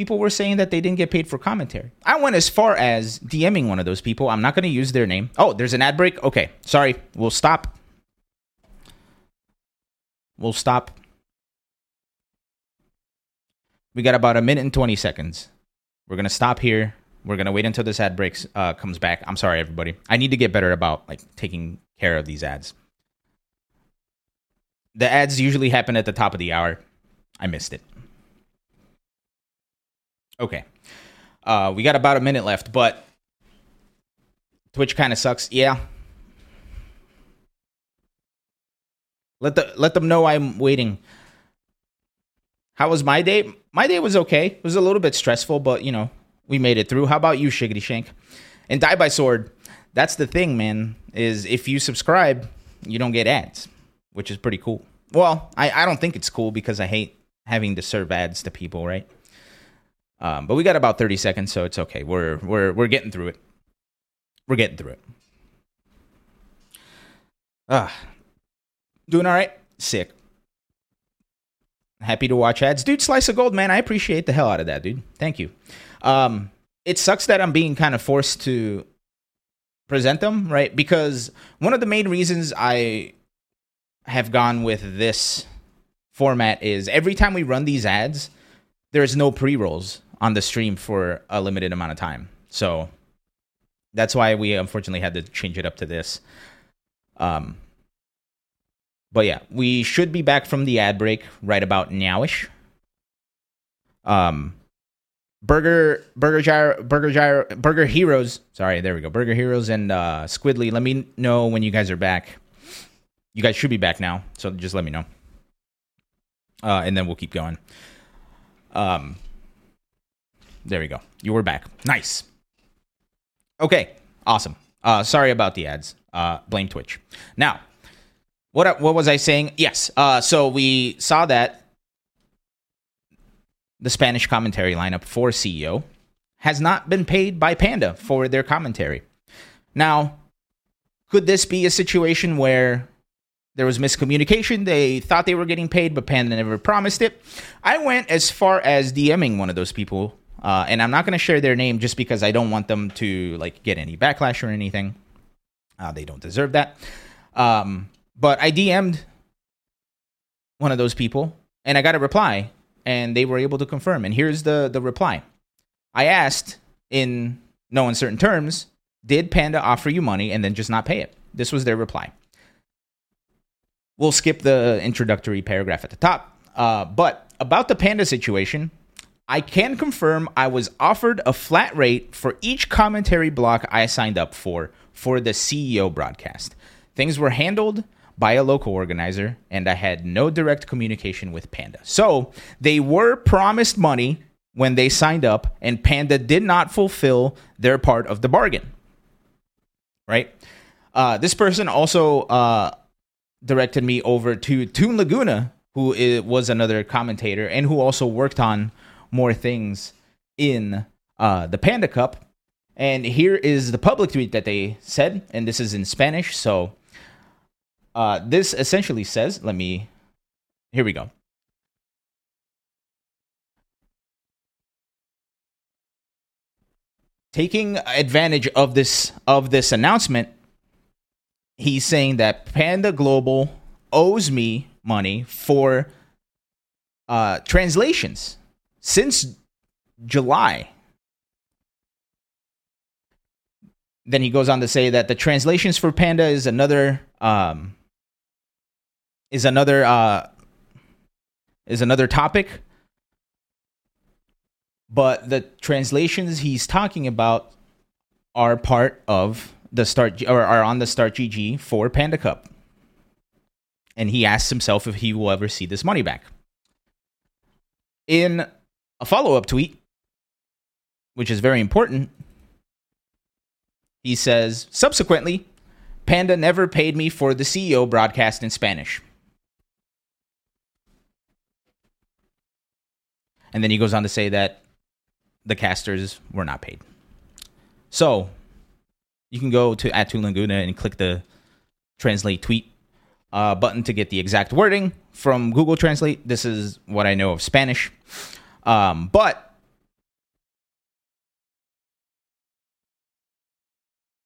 people were saying that they didn't get paid for commentary. I went as far as DMing one of those people. I'm not going to use their name. Oh, there's an ad break. Okay, sorry, we'll stop. We'll stop. We got about a minute and 20 seconds. We're going to stop here. We're gonna wait until this ad breaks uh, comes back. I'm sorry, everybody. I need to get better about like taking care of these ads. the ads usually happen at the top of the hour. I missed it. Okay. Uh, we got about a minute left, but Twitch kind of sucks. Yeah. Let the let them know I'm waiting. How was my day? My day was okay. It was a little bit stressful, but you know, we made it through. How about you, Shiggity Shank? And Die by Sword. That's the thing, man. Is if you subscribe, you don't get ads, which is pretty cool. Well, I, I don't think it's cool because I hate having to serve ads to people, right? Um, but we got about 30 seconds, so it's okay. We're we're we're getting through it. We're getting through it. Ah, doing all right. Sick. Happy to watch ads, dude. Slice of gold, man. I appreciate the hell out of that, dude. Thank you. Um, it sucks that I'm being kind of forced to present them, right? Because one of the main reasons I have gone with this format is every time we run these ads, there's no pre rolls on the stream for a limited amount of time. So that's why we unfortunately had to change it up to this. Um, but yeah, we should be back from the ad break right about nowish. Um, Burger Burger Gyro Burger Gyro Burger Heroes. Sorry, there we go. Burger Heroes and uh, Squidly. Let me know when you guys are back. You guys should be back now, so just let me know. Uh, and then we'll keep going. Um, there we go. You were back. Nice. Okay, awesome. Uh, sorry about the ads. Uh, blame Twitch. Now, what what was I saying? Yes. Uh, so we saw that the Spanish commentary lineup for CEO has not been paid by Panda for their commentary. Now, could this be a situation where there was miscommunication? They thought they were getting paid, but Panda never promised it. I went as far as DMing one of those people, uh, and I'm not going to share their name just because I don't want them to like get any backlash or anything. Uh, they don't deserve that. Um, but I DM'd one of those people, and I got a reply and they were able to confirm. And here's the the reply. I asked in no uncertain terms, did Panda offer you money and then just not pay it? This was their reply. We'll skip the introductory paragraph at the top. Uh, but about the Panda situation, I can confirm I was offered a flat rate for each commentary block I signed up for for the CEO broadcast. Things were handled by a local organizer, and I had no direct communication with Panda. So they were promised money when they signed up, and Panda did not fulfill their part of the bargain. Right? Uh, this person also uh, directed me over to Toon Laguna, who was another commentator and who also worked on more things in uh, the Panda Cup. And here is the public tweet that they said, and this is in Spanish, so uh, this essentially says, let me, here we go. Taking advantage of this of this announcement, he's saying that Panda Global owes me money for uh, translations since July. Then he goes on to say that the translations for Panda is another um, is another uh, is another topic. But the translations he's talking about are part of the start or are on the start GG for Panda Cup. And he asks himself if he will ever see this money back. In a follow-up tweet, which is very important, he says, subsequently, Panda never paid me for the CEO broadcast in Spanish. And then he goes on to say that the casters were not paid. So you can go to at Laguna and click the translate tweet uh, button to get the exact wording from Google Translate. This is what I know of Spanish. Um, but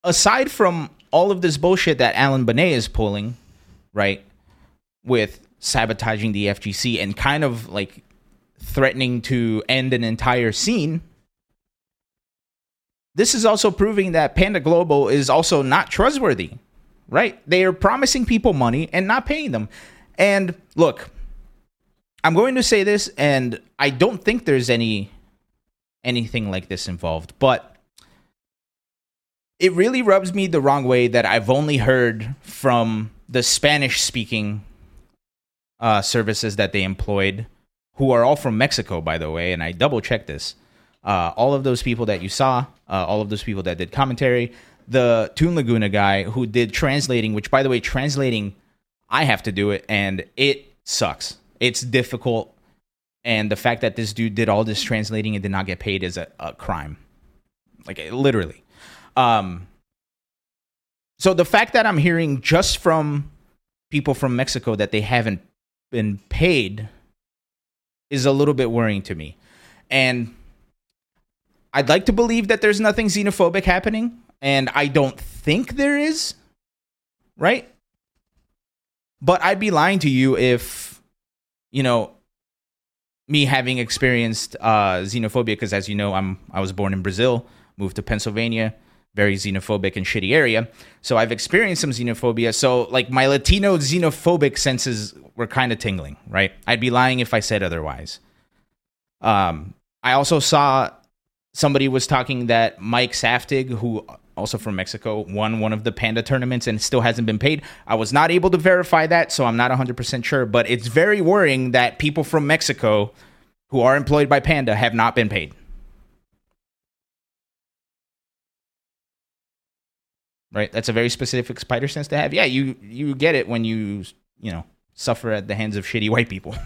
aside from all of this bullshit that Alan Bunney is pulling, right, with sabotaging the FGC and kind of like threatening to end an entire scene. This is also proving that Panda Global is also not trustworthy, right? They are promising people money and not paying them. And look, I'm going to say this, and I don't think there's any anything like this involved, but it really rubs me the wrong way that I've only heard from the Spanish speaking uh, services that they employed, who are all from Mexico, by the way, and I double checked this. Uh, all of those people that you saw, uh, all of those people that did commentary, the Toon Laguna guy who did translating, which, by the way, translating, I have to do it, and it sucks. It's difficult. And the fact that this dude did all this translating and did not get paid is a, a crime. Like, literally. Um, so the fact that I'm hearing just from people from Mexico that they haven't been paid is a little bit worrying to me. And I'd like to believe that there's nothing xenophobic happening, and I don't think there is, right? But I'd be lying to you if, you know, me having experienced uh, xenophobia, because as you know, I'm I was born in Brazil, moved to Pennsylvania, very xenophobic and shitty area. So I've experienced some xenophobia. So like my Latino xenophobic senses were kind of tingling, right? I'd be lying if I said otherwise. Um, I also saw somebody was talking that Mike Saftig, who also from Mexico, won one of the Panda tournaments and still hasn't been paid. I was not able to verify that, so I'm not 100% sure, but it's very worrying that people from Mexico who are employed by Panda have not been paid. right? That's a very specific spider sense to have. Yeah, you you get it when you you know suffer at the hands of shitty white people.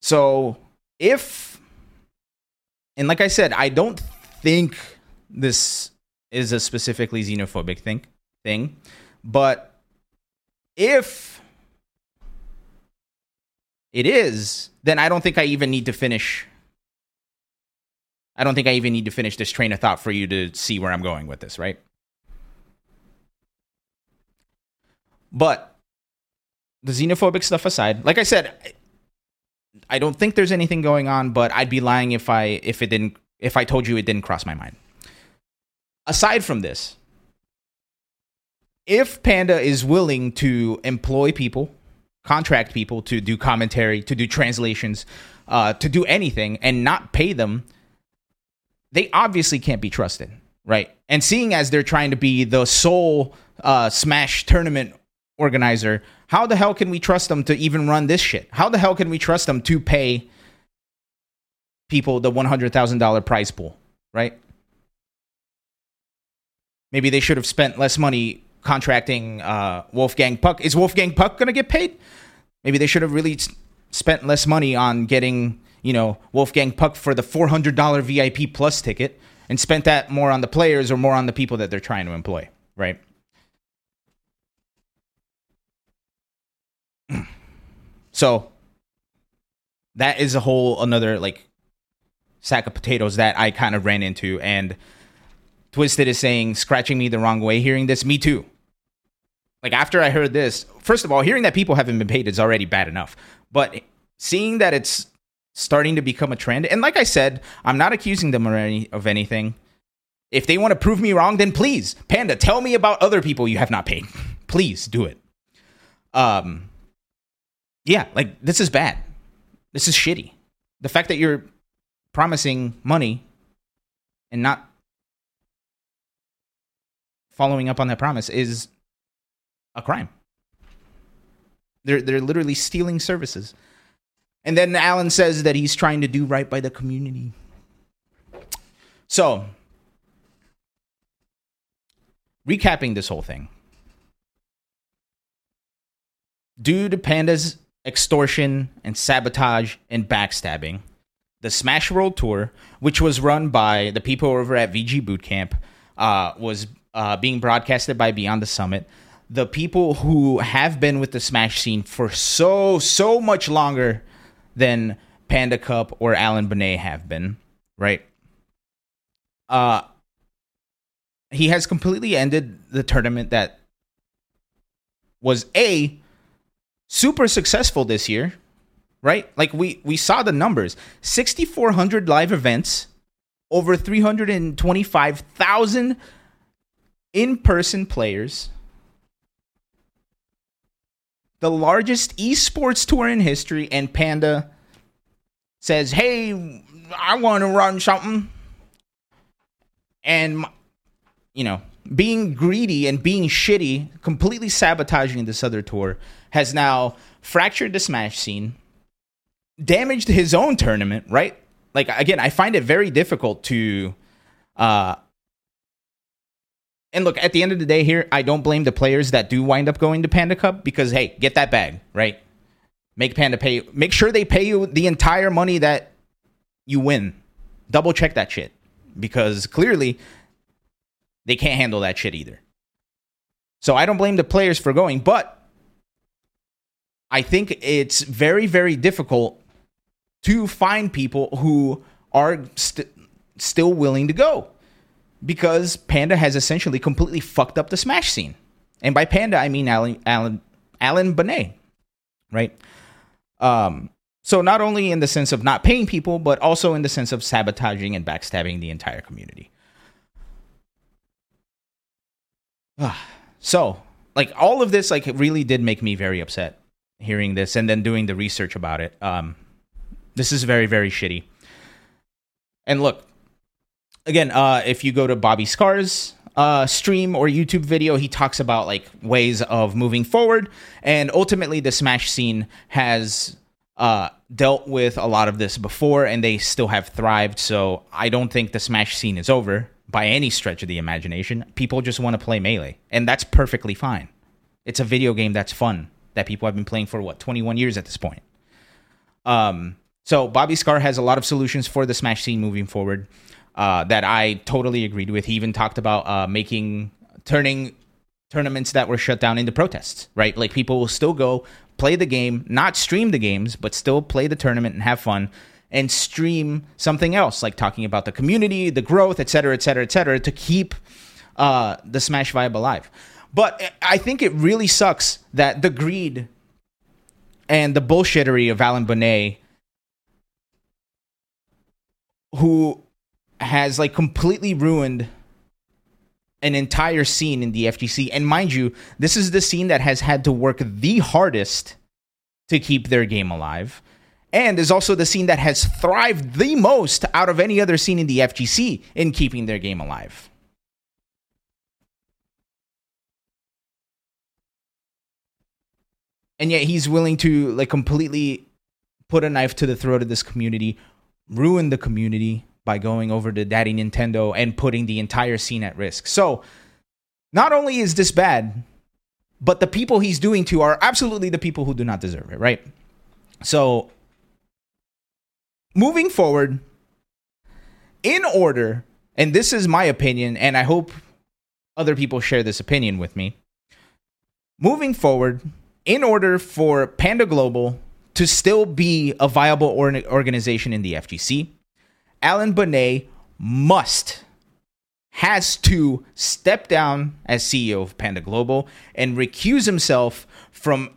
so if and like I said, I don't think this is a specifically xenophobic thing thing, but if it is, then I don't think I even need to finish I don't think I even need to finish this train of thought for you to see where I'm going with this, right? But the xenophobic stuff aside, like I said, I don't think there's anything going on, but I'd be lying if I if it didn't if I told you it didn't cross my mind. Aside from this, if Panda is willing to employ people, contract people to do commentary, to do translations, uh, to do anything, and not pay them they obviously can't be trusted, right? And seeing as they're trying to be the sole uh, Smash tournament organizer, how the hell can we trust them to even run this shit? How the hell can we trust them to pay people the $100,000 prize pool, right? Maybe they should have spent less money contracting uh, Wolfgang Puck. Is Wolfgang Puck going to get paid? Maybe they should have really spent less money on getting you know, Wolfgang Puck for the $400 VIP plus ticket and spent that more on the players or more on the people that they're trying to employ, right? So that is a whole another like sack of potatoes that I kind of ran into and Twisted is saying scratching me the wrong way hearing this me too. Like after I heard this, first of all, hearing that people haven't been paid is already bad enough. But seeing that it's starting to become a trend. And like I said, I'm not accusing them of, any, of anything. If they want to prove me wrong, then please, Panda, tell me about other people you have not paid. please do it. Um, yeah, like this is bad. This is shitty. The fact that you're promising money and not following up on that promise is a crime. They're they're literally stealing services. And then Alan says that he's trying to do right by the community. So, recapping this whole thing. To Panda's extortion and sabotage and backstabbing, the Smash World Tour, which was run by the people over at VG Bootcamp, uh, was uh, being broadcasted by Beyond the Summit. The people who have been with the Smash scene for so, so much longer than Panda Cup or Alan Bunney have been, right? Uh he has completely ended the tournament that was a super successful this year, right? Like we we saw the numbers. 6400 live events, over 325,000 in-person players, the largest esports tour in history, and Panda says, "Hey, I want to run something," and you know, being greedy and being shitty, completely sabotaging this other tour, has now fractured the Smash scene, damaged his own tournament. Right? Like again, I find it very difficult to. Uh, and look, at the end of the day, here, I don't blame the players that do wind up going to Panda Cup because, hey, get that bag, right? Make Panda pay. Make sure they pay you the entire money that you win. Double check that shit because clearly they can't handle that shit either. So I don't blame the players for going, but I think it's very, very difficult to find people who are st- still willing to go because Panda has essentially completely fucked up the Smash scene. And by Panda, I mean Alan Alan Alan Bunney, right? Um, so not only in the sense of not paying people, but also in the sense of sabotaging and backstabbing the entire community. So, like all of this, like it really did make me very upset hearing this and then doing the research about it. Um, this is very very shitty. And look, again, uh, if you go to Bobby Scar's uh, stream or YouTube video, he talks about like ways of moving forward, and ultimately, the Smash scene has uh, dealt with a lot of this before, and they still have thrived. So I don't think the Smash scene is over by any stretch of the imagination. People just want to play Melee, and that's perfectly fine. It's a video game that's fun that people have been playing for what 21 years at this point. Um, so Bobby Scar has a lot of solutions for the Smash scene moving forward uh, that I totally agreed with. He even talked about uh, making turning tournaments that were shut down into protests. Right, like people will still go play the game, not stream the games, but still play the tournament and have fun. And stream something else, like talking about the community, the growth, et cetera, et cetera, et cetera, to keep uh, the Smash vibe alive. But I think it really sucks that the greed and the bullshittery of Alan Bunney, who has like completely ruined an entire scene in the FGC. And mind you, this is the scene that has had to work the hardest to keep their game alive. And is also the scene that has thrived the most out of any other scene in the FGC in keeping their game alive. And yet he's willing to like completely put a knife to the throat of this community, ruin the community, by going over to Daddy Nintendo and putting the entire scene at risk. So, not only is this bad, but the people he's doing to are absolutely the people who do not deserve it, right? So, moving forward, in order, and this is my opinion, and I hope other people share this opinion with me. Moving forward, in order for Panda Global to still be a viable organization in the FGC, Alan Bunney must has to step down as CEO of Panda Global and recuse himself from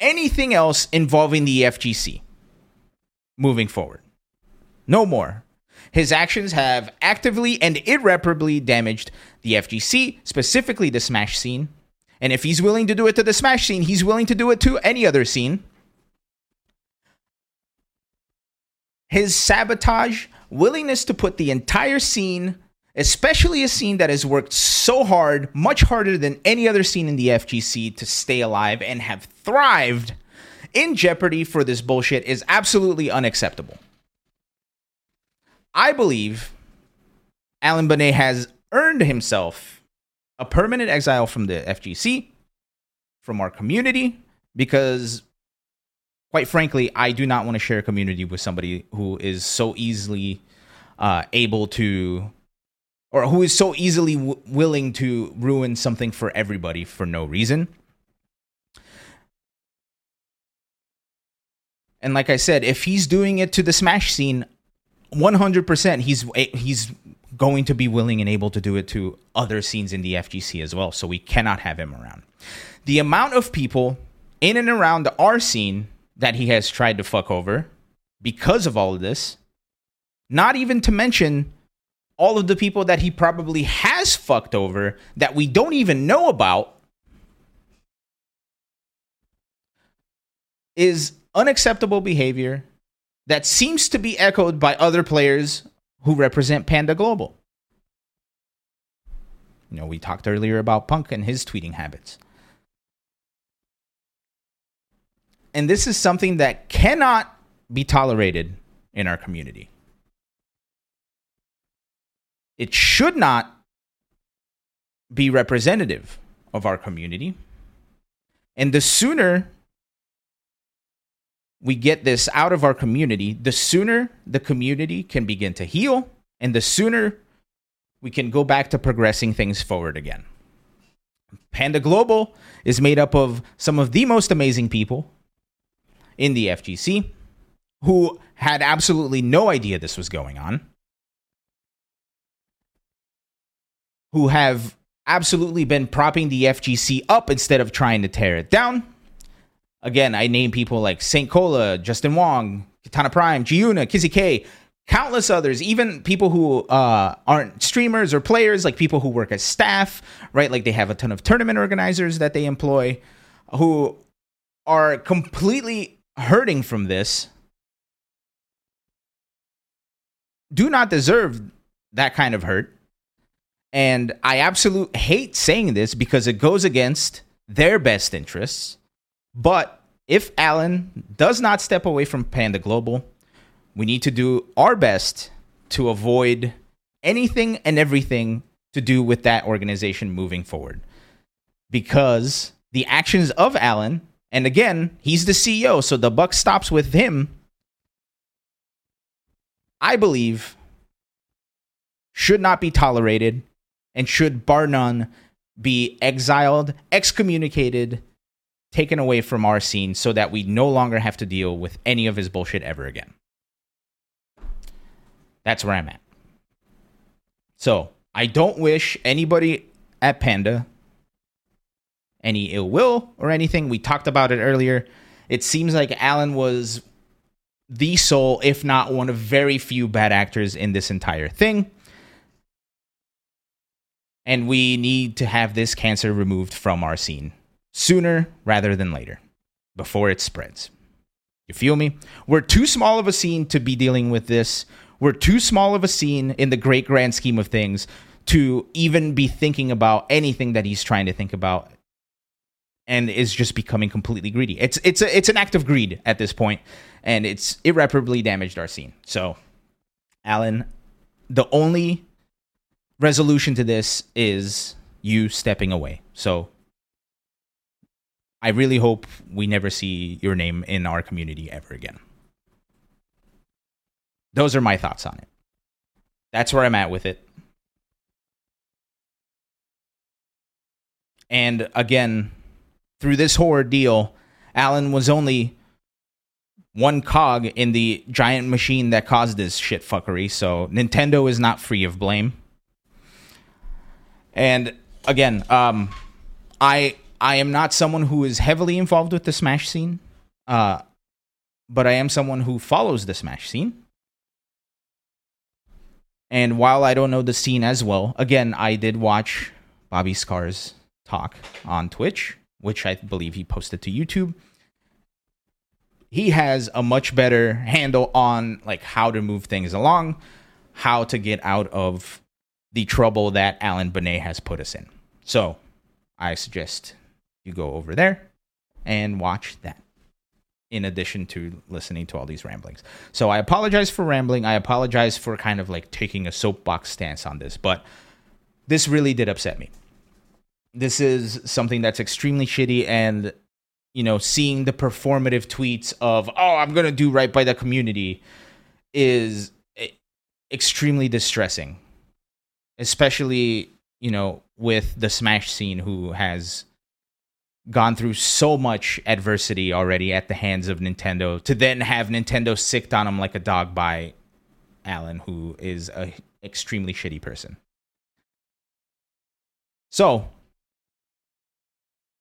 anything else involving the FGC moving forward. No more. His actions have actively and irreparably damaged the FGC, specifically the Smash scene. And if he's willing to do it to the Smash scene, he's willing to do it to any other scene. His sabotage willingness to put the entire scene, especially a scene that has worked so hard, much harder than any other scene in the FGC to stay alive and have thrived in jeopardy for this bullshit is absolutely unacceptable. I believe Alan Bunney has earned himself a permanent exile from the FGC, from our community, because quite frankly, I do not want to share a community with somebody who is so easily uh, able to, or who is so easily w- willing to ruin something for everybody for no reason. And like I said, if he's doing it to the Smash scene, 100% he's eh, he's going to be willing and able to do it to other scenes in the FGC as well. So we cannot have him around. The amount of people in and around the R scene that he has tried to fuck over because of all of this. Not even to mention all of the people that he probably has fucked over that we don't even know about. is unacceptable behavior that seems to be echoed by other players who represent Panda Global. You know, we talked earlier about Punk and his tweeting habits. And this is something that cannot be tolerated in our community. It should not be representative of our community. And the sooner we get this out of our community, the sooner the community can begin to heal and the sooner we can go back to progressing things forward again. Panda Global is made up of some of the most amazing people in the FGC who had absolutely no idea this was going on, who have absolutely been propping the FGC up instead of trying to tear it down. Again, I name people like St. Cola, Justin Wong, Katana Prime, Giuna, Kizzy K, countless others, even people who uh, aren't streamers or players, like people who work as staff, right? Like they have a ton of tournament organizers that they employ who are completely hurting from this, do not deserve that kind of hurt. And I absolutely hate saying this because it goes against their best interests. But if Alan does not step away from Panda Global, we need to do our best to avoid anything and everything to do with that organization moving forward. Because the actions of Alan, and again, he's the CEO, so the buck stops with him. I believe should not be tolerated and should, bar none, be exiled, excommunicated, taken away from our scene so that we no longer have to deal with any of his bullshit ever again. That's where I'm at. So, I don't wish anybody at Panda any ill will or anything. We talked about it earlier. It seems like Alan was the sole, if not one of very few bad actors in this entire thing and we need to have this cancer removed from our scene sooner rather than later before it spreads. You feel me? We're too small of a scene to be dealing with this. We're too small of a scene in the great grand scheme of things to even be thinking about anything that he's trying to think about and is just becoming completely greedy. It's it's a, it's an act of greed at this point and it's irreparably damaged our scene. So Alan, the only resolution to this is you stepping away. So I really hope we never see your name in our community ever again. Those are my thoughts on it. That's where I'm at with it. And again, through this whole ordeal, Alan was only one cog in the giant machine that caused this shit fuckery. So Nintendo is not free of blame. And again, um, I I am not someone who is heavily involved with the Smash scene, uh, but I am someone who follows the Smash scene. And while I don't know the scene as well, again, I did watch Bobby Scar's talk on Twitch, which I believe he posted to YouTube. He has a much better handle on like how to move things along, how to get out of the trouble that Alan Bunney has put us in. So I suggest you go over there and watch that in addition to listening to all these ramblings. So I apologize for rambling. I apologize for kind of like taking a soapbox stance on this, but this really did upset me. This is something that's extremely shitty and you know, seeing the performative tweets of, "Oh, I'm going to do right by the community" is eh, extremely distressing especially you know with the Smash scene, who has gone through so much adversity already at the hands of Nintendo, to then have Nintendo sicked on him like a dog by Alan, who is a extremely shitty person. So,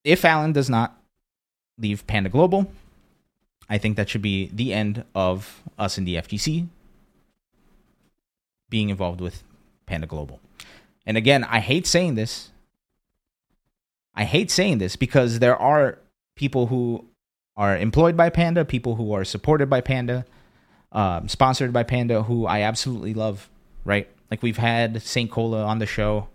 if Alan does not leave Panda Global, I think that should be the end of us in the FGC being involved with Panda Global. And again, I hate saying this. I hate saying this because there are people who are employed by Panda, people who are supported by Panda, um, sponsored by Panda, who I absolutely love. Right, like we've had Saint Cola on the show.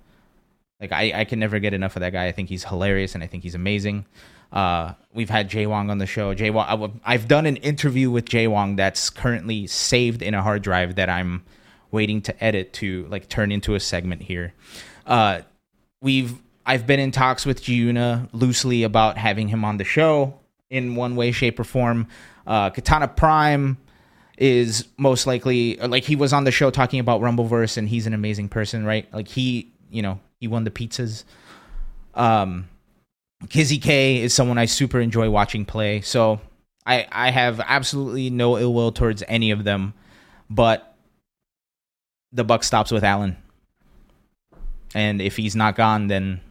Like I, I can never get enough of that guy. I think he's hilarious and I think he's amazing. Uh, we've had Jay Wong on the show. Jay Wong, I w- I've done an interview with Jay Wong that's currently saved in a hard drive that I'm waiting to edit to like turn into a segment here. Uh, we've I've been in talks with Giuna loosely about having him on the show in one way, shape, or form. Uh, Katana Prime is most likely like he was on the show talking about Rumbleverse, and he's an amazing person, right? Like he, you know, he won the pizzas. Um, Kizzy K is someone I super enjoy watching play, so I I have absolutely no ill will towards any of them, but the buck stops with Alan. And if he's not gone, then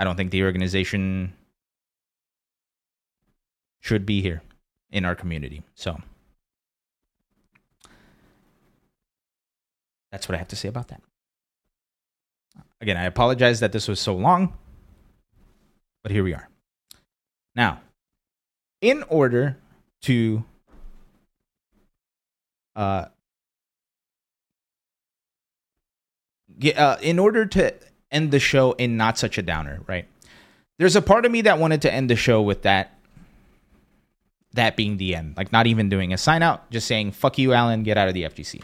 I don't think the organization should be here in our community. So that's what I have to say about that. Again, I apologize that this was so long, but here we are. Now, in order to uh, get, uh, in order to end the show in not such a downer, right? There's a part of me that wanted to end the show with that that being the end. Like not even doing a sign out, just saying fuck you Alan, get out of the FGC.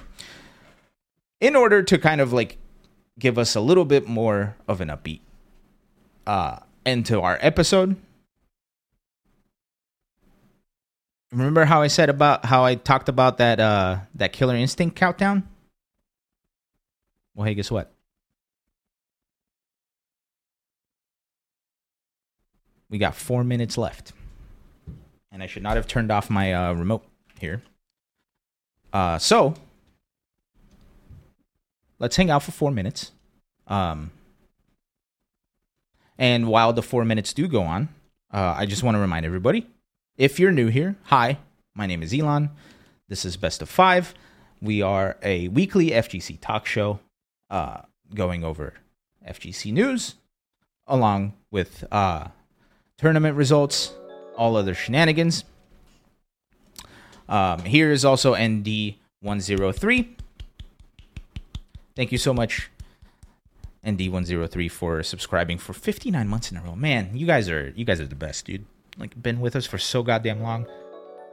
In order to kind of like give us a little bit more of an upbeat uh end to our episode. Remember how I said about how I talked about that uh that killer instinct countdown? Well, hey, guess what? We got four minutes left. And I should not have turned off my uh, remote here. Uh, so, let's hang out for four minutes. Um, and while the four minutes do go on, uh, I just want to remind everybody if you're new here, hi, my name is Elon. This is Best of Five. We are a weekly FGC talk show uh, going over FGC news along with uh, tournament results, all other shenanigans. Um, here is also ND103. Thank you so much, ND103, for subscribing for 59 months in a row. Man, you guys are you guys are the best, dude. Like been with us for so goddamn long.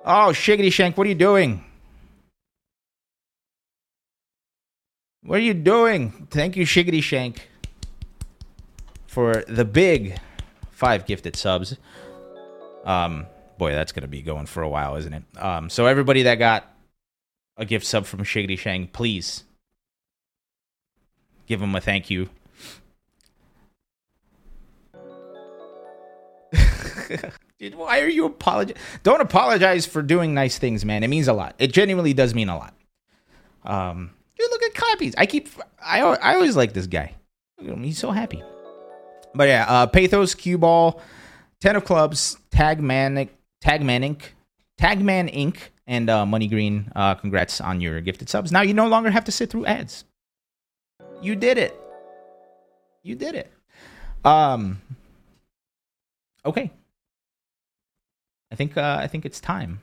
Oh, Shiggity Shank, what are you doing? What are you doing? Thank you, Shiggity Shank, for the big five gifted subs. Um, boy, that's gonna be going for a while, isn't it? Um, so everybody that got a gift sub from Shiggity Shang, please give him a thank you. Dude, why are you apologize? Don't apologize for doing nice things, man. It means a lot. It genuinely does mean a lot. Um, dude, look at copies. I keep, I, I always like this guy. He's so happy. But yeah, uh, Pathos, Cue Ball, Ten of Clubs, Tagman, Tagman Inc., Tagman Inc., and uh, Money Green. Uh, congrats on your gifted subs. Now you no longer have to sit through ads. You did it. You did it. Um. Okay. I think uh, I think it's time.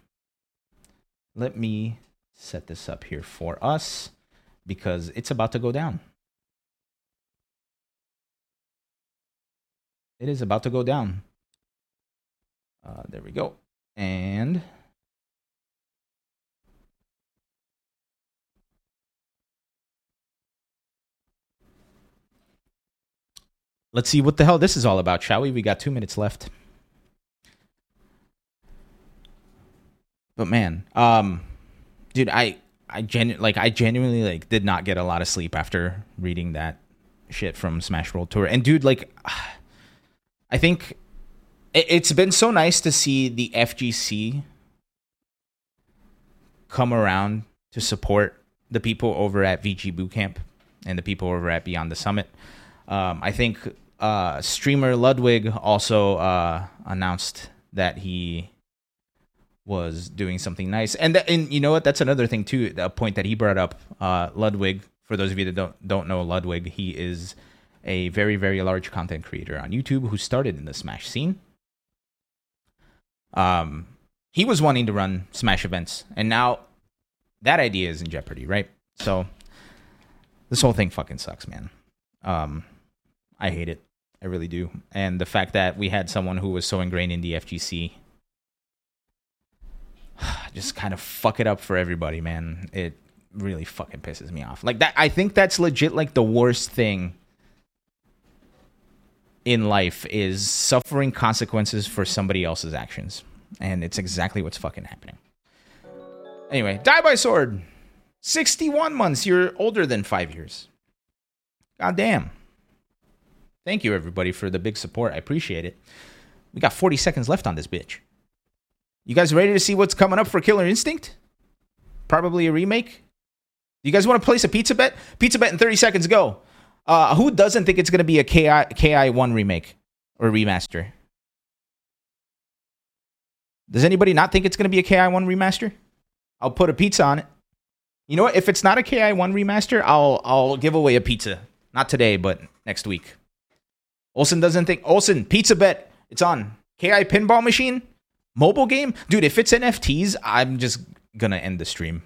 Let me set this up here for us because it's about to go down. It is about to go down. Uh, there we go. And let's see what the hell this is all about, shall we? We got two minutes left. But man, um, dude, I I genu- like I genuinely like did not get a lot of sleep after reading that shit from Smash World Tour. And dude, like, I think it's been so nice to see the FGC come around to support the people over at VG Bootcamp and the people over at Beyond the Summit. Um, I think uh, streamer Ludwig also uh, announced that he was doing something nice, and th- and you know what? That's another thing too. A point that he brought up. Uh, Ludwig, for those of you that don't don't know Ludwig, he is a very very large content creator on YouTube who started in the Smash scene. Um, he was wanting to run Smash events, and now that idea is in jeopardy, right? So this whole thing fucking sucks, man. Um, I hate it. I really do. And the fact that we had someone who was so ingrained in the FGC just kind of fuck it up for everybody, man. It really fucking pisses me off. Like that I think that's legit like the worst thing in life is suffering consequences for somebody else's actions. And it's exactly what's fucking happening. Anyway, die by sword. 61 months. You're older than five years. God damn. Thank you, everybody, for the big support. I appreciate it. We got 40 seconds left on this bitch. You guys ready to see what's coming up for Killer Instinct? Probably a remake. You guys want to place a pizza bet? Pizza bet in 30 seconds. Go. Uh, who doesn't think it's going to be a KI, KI1 remake or remaster? Does anybody not think it's going to be a KI1 remaster? I'll put a pizza on it. You know what? If it's not a KI1 remaster, I'll I'll give away a pizza. Not today, but next week. Olson doesn't think Olson pizza bet. It's on KI pinball machine mobile game, dude. If it's NFTs, I'm just gonna end the stream.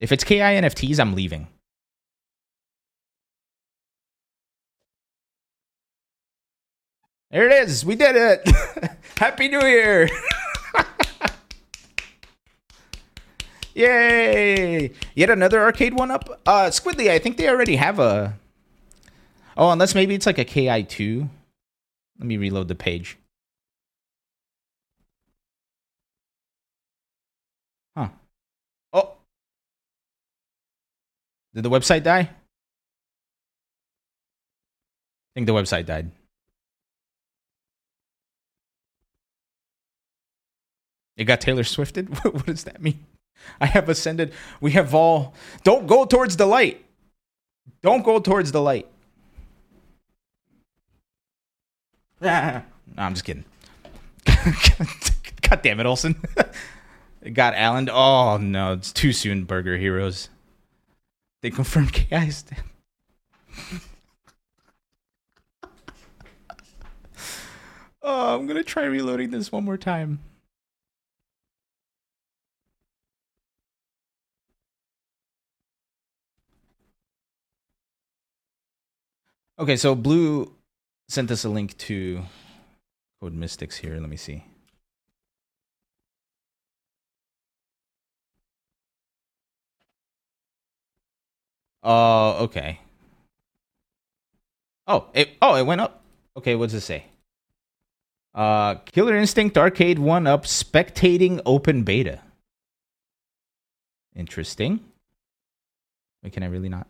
If it's KI NFTs, I'm leaving. There it is. We did it. Happy New Year. Yay! Yet another arcade one up. Uh Squidly, I think they already have a Oh, unless maybe it's like a KI2. Let me reload the page. Huh. Oh. Did the website die? I think the website died. It got Taylor Swifted? what does that mean? I have ascended. We have all. Don't go towards the light. Don't go towards the light. Ah, no, I'm just kidding. God damn it, Olson. it got Allen. Oh, no. It's too soon, Burger Heroes. They confirmed KI stand. oh, I'm going to try reloading this one more time. Okay, so Blue sent us a link to Code Mystics here. Let me see. Oh, uh, okay. Oh, it oh it went up. Okay, what does it say? Uh, Killer Instinct Arcade One Up spectating open beta. Interesting. Wait, can I really not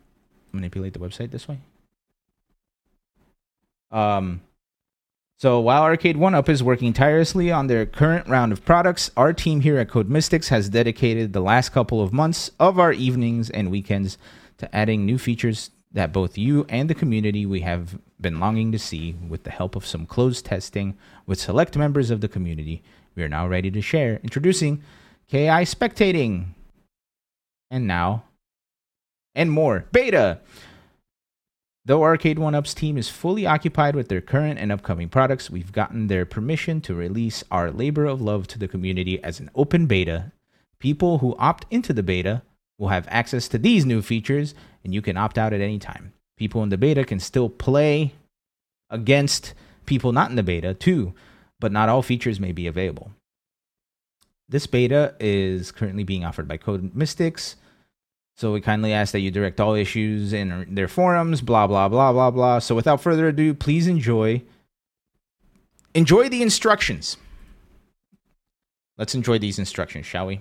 manipulate the website this way? Um, so while Arcade One Up is working tirelessly on their current round of products, our team here at Code Mystics has dedicated the last couple of months of our evenings and weekends to adding new features that both you and the community we have been longing to see with the help of some closed testing with select members of the community. We are now ready to share. Introducing KI Spectating. And now, and more. Beta. Though Arcade One Up's team is fully occupied with their current and upcoming products, we've gotten their permission to release our labor of love to the community as an open beta. People who opt into the beta will have access to these new features, and you can opt out at any time. People in the beta can still play against people not in the beta too, but not all features may be available. This beta is currently being offered by Code Mystics. So we kindly ask that you direct all issues in their forums, blah blah blah blah blah. So without further ado, please enjoy enjoy the instructions. Let's enjoy these instructions, shall we?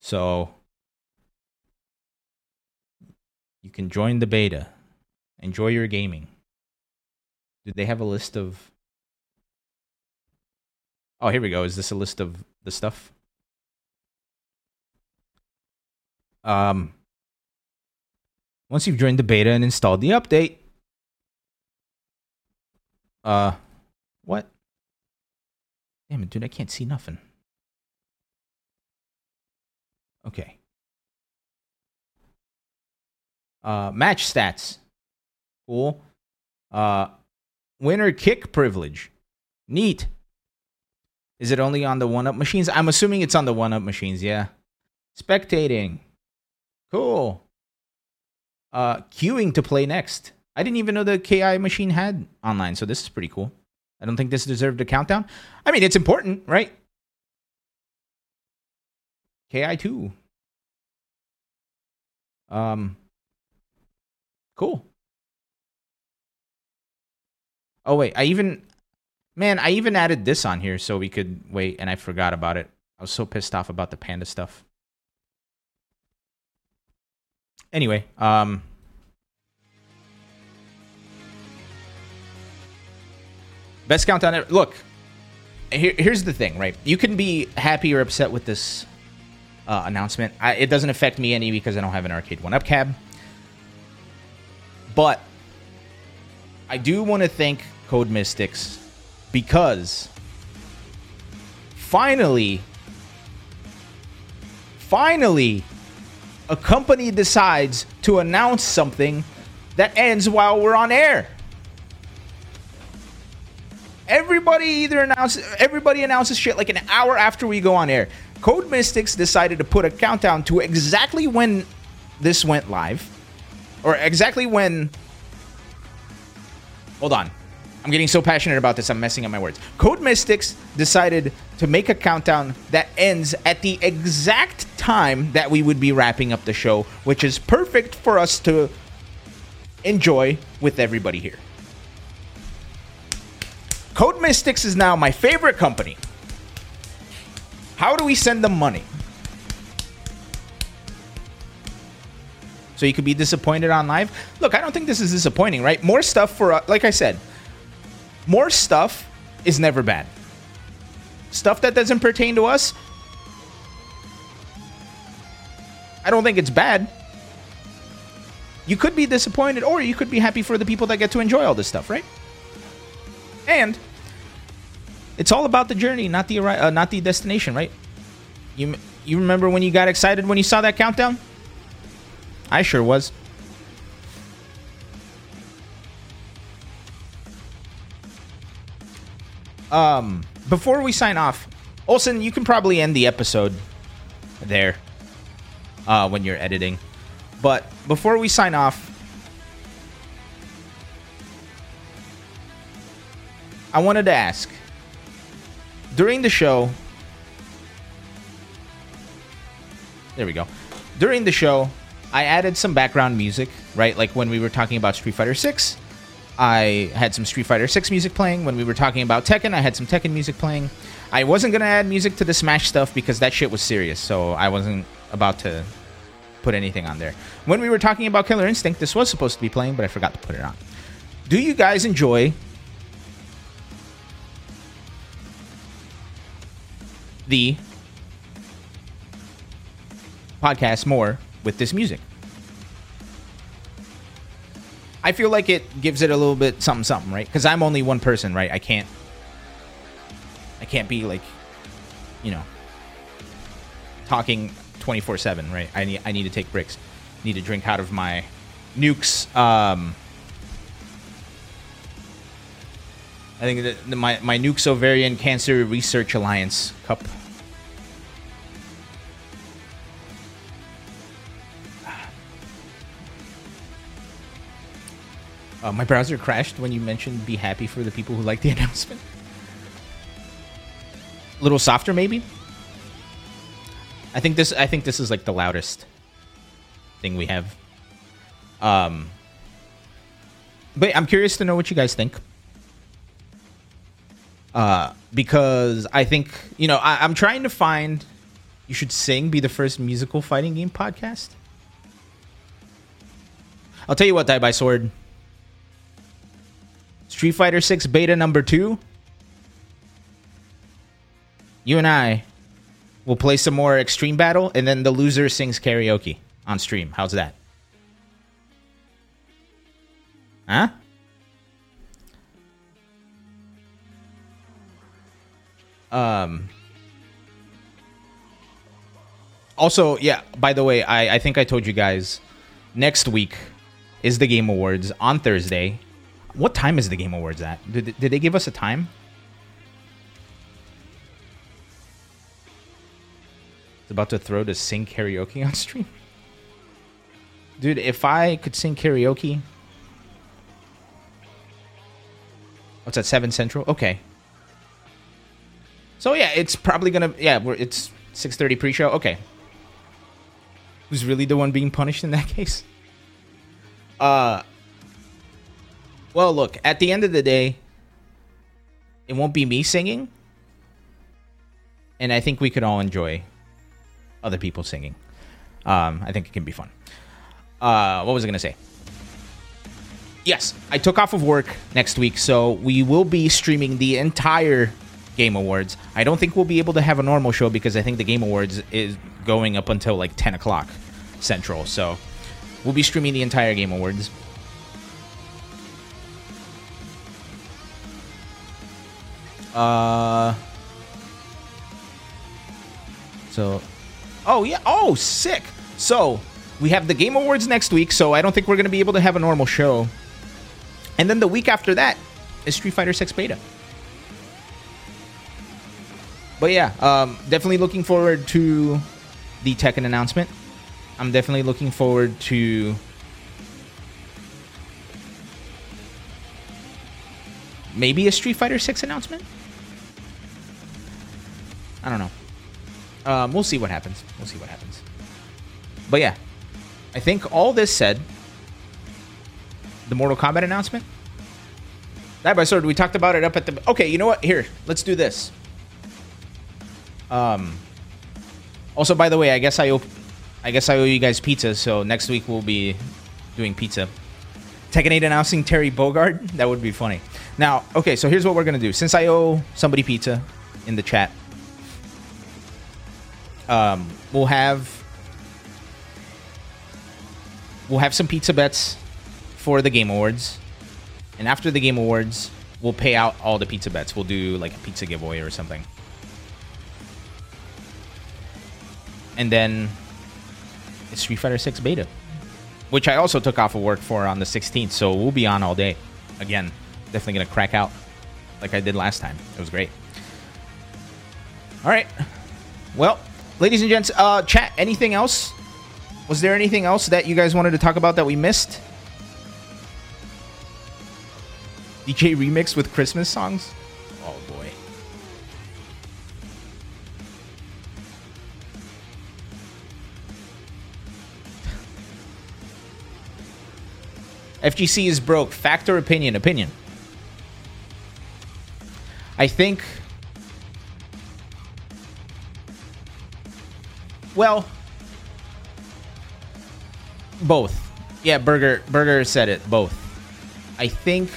So you can join the beta. Enjoy your gaming. Do they have a list of Oh, here we go. Is this a list of the stuff? Um, once you've joined the beta and installed the update, uh, what? Damn it, dude, I can't see nothing. Okay. Uh, match stats. Cool. Uh, winner kick privilege. Neat. Is it only on the one up machines? I'm assuming it's on the one up machines, yeah. Spectating. Cool. Uh queuing to play next. I didn't even know the KI machine had online, so this is pretty cool. I don't think this deserved a countdown. I mean, it's important, right? KI2. Um cool. Oh wait, I even man, I even added this on here so we could wait and I forgot about it. I was so pissed off about the panda stuff. Anyway, um Best countdown ever. Look, here, here's the thing, right? You can be happy or upset with this uh, announcement. I, it doesn't affect me any because I don't have an arcade one up cab. But I do want to thank Code Mystics because finally, finally, a company decides to announce something that ends while we're on air. Everybody either announces everybody announces shit like an hour after we go on air. Code Mystics decided to put a countdown to exactly when this went live, or exactly when. Hold on. I'm getting so passionate about this, I'm messing up my words. Code Mystics decided to make a countdown that ends at the exact time that we would be wrapping up the show, which is perfect for us to enjoy with everybody here. Code Mystics is now my favorite company. How do we send them money? So you could be disappointed on live. Look, I don't think this is disappointing, right? More stuff for, uh, like I said, more stuff is never bad. Stuff that doesn't pertain to us, I don't think it's bad. You could be disappointed, or you could be happy for the people that get to enjoy all this stuff, right? And it's all about the journey, not the uh, not the destination, right? You you remember when you got excited when you saw that countdown? I sure was. Um, before we sign off, Olson, you can probably end the episode there uh, when you're editing. But before we sign off, I wanted to ask during the show. There we go. During the show, I added some background music, right? Like when we were talking about Street Fighter 6, I had some Street Fighter 6 music playing. When we were talking about Tekken, I had some Tekken music playing. I wasn't going to add music to the Smash stuff because that shit was serious, so I wasn't about to put anything on there. When we were talking about Killer Instinct, this was supposed to be playing, but I forgot to put it on. Do you guys enjoy the podcast more with this music. I feel like it gives it a little bit something something, right? Because I'm only one person, right? I can't I can't be like you know talking 24/7, right? I need I need to take breaks. Need to drink out of my nukes um I think that my my Nukes Ovarian Cancer Research Alliance cup. Uh, my browser crashed when you mentioned be happy for the people who like the announcement. A little softer, maybe. I think this. I think this is like the loudest thing we have. Um, but I'm curious to know what you guys think. Uh, because I think you know I, I'm trying to find. You should sing. Be the first musical fighting game podcast. I'll tell you what, Die by Sword. Street Fighter 6 beta number 2. You and I will play some more extreme battle and then the loser sings karaoke on stream. How's that? Huh? Um. Also, yeah. By the way, I I think I told you guys next week is the Game Awards on Thursday. What time is the Game Awards at? Did did they give us a time? It's about to throw to sing karaoke on stream. Dude, if I could sing karaoke. What's that, 7 Central? Okay. So yeah, it's probably gonna yeah, we're, it's 6:30 pre-show. Okay. Who's really the one being punished in that case? Uh Well, look, at the end of the day, it won't be me singing. And I think we could all enjoy other people singing. Um, I think it can be fun. Uh, what was I going to say? Yes, I took off of work next week, so we will be streaming the entire Game Awards. I don't think we'll be able to have a normal show because I think the Game Awards is going up until like 10 o'clock Central. So we'll be streaming the entire Game Awards. Uh. So. Oh, yeah. Oh, sick. So, we have the Game Awards next week, so I don't think we're going to be able to have a normal show. And then the week after that is Street Fighter 6 Beta. But yeah, um, definitely looking forward to the Tekken announcement. I'm definitely looking forward to maybe a Street Fighter 6 announcement. I don't know. Um, we'll see what happens. We'll see what happens. But yeah, I think all this said, the Mortal Kombat announcement. That by sword, we talked about it up at the. Okay, you know what? Here, let's do this. Um. Also, by the way, I guess I owe, I guess I owe you guys pizza. So next week we'll be doing pizza. Tekken 8 announcing Terry Bogard. That would be funny. Now, okay, so here's what we're gonna do. Since I owe somebody pizza in the chat, um, we'll have we'll have some pizza bets for the game awards, and after the game awards, we'll pay out all the pizza bets. We'll do like a pizza giveaway or something, and then it's Street Fighter Six beta, which I also took off of work for on the 16th. So we'll be on all day. Again, definitely gonna crack out like I did last time. It was great. All right. Well, ladies and gents, uh, chat. Anything else? Was there anything else that you guys wanted to talk about that we missed? DJ remix with Christmas songs. Oh boy. FGC is broke. Factor opinion? Opinion. I think. Well, both. Yeah, Burger Burger said it. Both. I think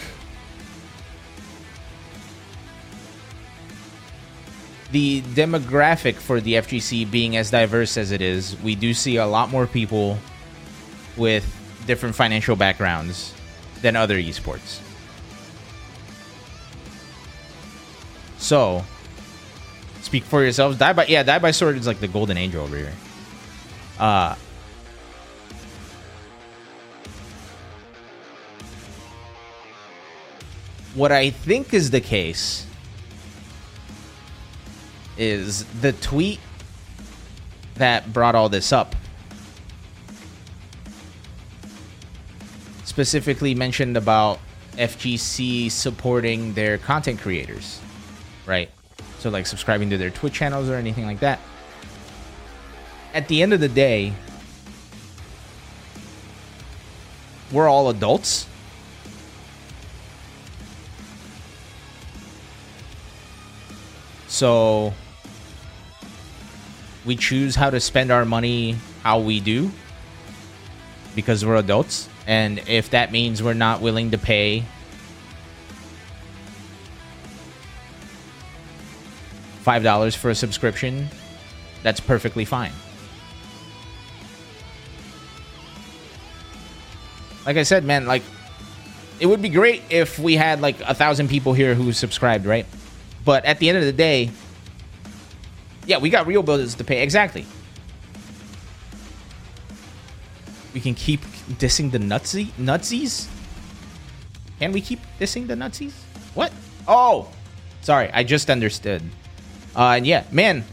the demographic for the FGC being as diverse as it is, we do see a lot more people with different financial backgrounds than other esports. So, speak for yourselves. Die by yeah, die by sword is like the golden angel over here. Uh what I think is the case is the tweet that brought all this up specifically mentioned about FGC supporting their content creators, right? So, like subscribing to their Twitch channels or anything like that. At the end of the day, we're all adults. So, we choose how to spend our money how we do because we're adults. And if that means we're not willing to pay $5 for a subscription, that's perfectly fine. Like I said, man, like it would be great if we had like a thousand people here who subscribed, right? But at the end of the day, yeah, we got real bills to pay. Exactly. We can keep dissing the nutsy nutsies. Can we keep dissing the nutsies? What? Oh, sorry, I just understood. Uh, and yeah, man.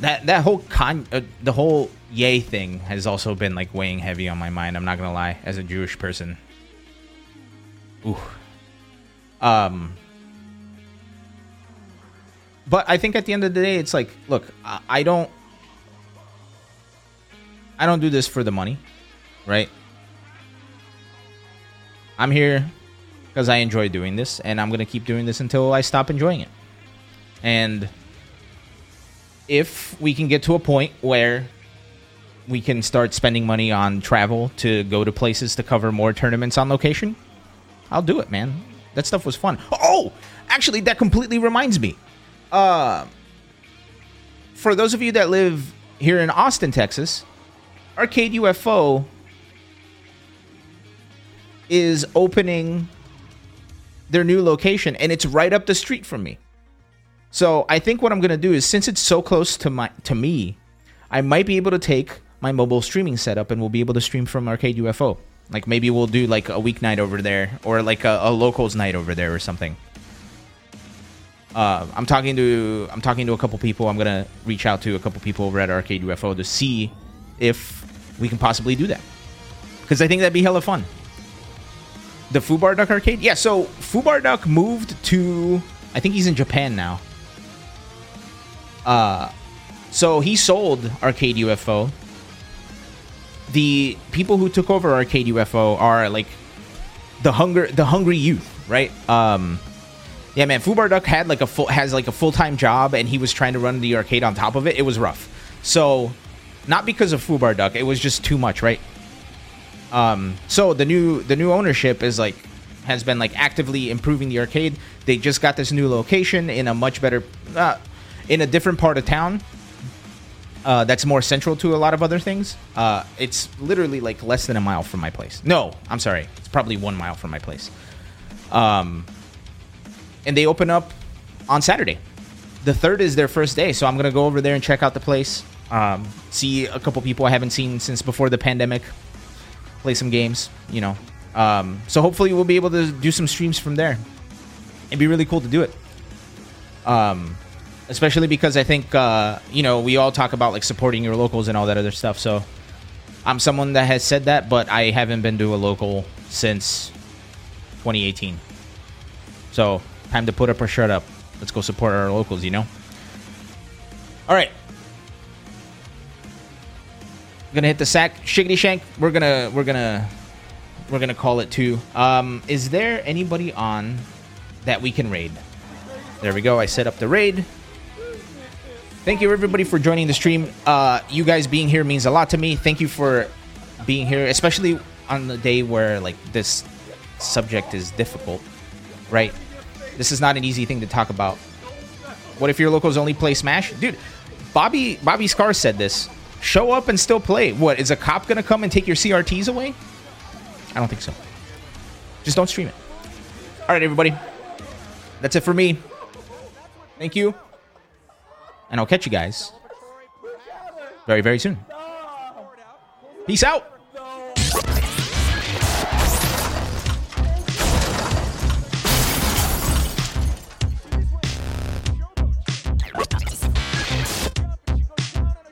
that that whole con uh, the whole Ye thing has also been like weighing heavy on my mind. I'm not gonna lie, as a Jewish person. Ooh. Um. But I think at the end of the day, it's like, look, I, I don't, I don't do this for the money, right? I'm here because I enjoy doing this, and I'm gonna keep doing this until I stop enjoying it. And if we can get to a point where we can start spending money on travel to go to places to cover more tournaments on location, I'll do it, man. That stuff was fun. Oh, actually, that completely reminds me. Uh, for those of you that live here in Austin, Texas, Arcade UFO is opening their new location, and it's right up the street from me. So I think what I'm gonna do is, since it's so close to my to me, I might be able to take my mobile streaming setup, and we'll be able to stream from Arcade UFO. Like maybe we'll do like a weeknight over there, or like a, a locals night over there, or something. Uh, I'm talking to I'm talking to a couple people. I'm gonna reach out to a couple people over at Arcade UFO to see if we can possibly do that because I think that'd be hella fun. The Fubar Duck arcade, yeah. So Fubar Duck moved to I think he's in Japan now. Uh, so he sold Arcade UFO. The people who took over Arcade UFO are like the hunger, the hungry youth, right? Um, yeah, man. Fubar Duck had like a full has like a full time job, and he was trying to run the arcade on top of it. It was rough. So, not because of Fubar Duck, it was just too much, right? Um, so the new the new ownership is like has been like actively improving the arcade. They just got this new location in a much better, uh, in a different part of town. Uh, that's more central to a lot of other things. Uh, it's literally like less than a mile from my place. No, I'm sorry. It's probably one mile from my place. Um, and they open up on Saturday. The third is their first day, so I'm gonna go over there and check out the place. Um, see a couple people I haven't seen since before the pandemic. Play some games, you know. Um, so hopefully we'll be able to do some streams from there. It'd be really cool to do it. Um, especially because I think uh, you know we all talk about like supporting your locals and all that other stuff. So I'm someone that has said that, but I haven't been to a local since 2018. So time to put up or shirt up. Let's go support our locals. You know. All right. Gonna hit the sack, shiggity shank. We're gonna we're gonna we're gonna call it two. Um, is there anybody on that we can raid? There we go. I set up the raid. Thank you everybody for joining the stream. Uh, you guys being here means a lot to me. Thank you for being here, especially on the day where like this subject is difficult, right? This is not an easy thing to talk about. What if your locals only play Smash, dude? Bobby Bobby Scar said this. Show up and still play. What is a cop gonna come and take your CRTs away? I don't think so. Just don't stream it. All right, everybody. That's it for me. Thank you. And I'll catch you guys very, very soon. Peace out.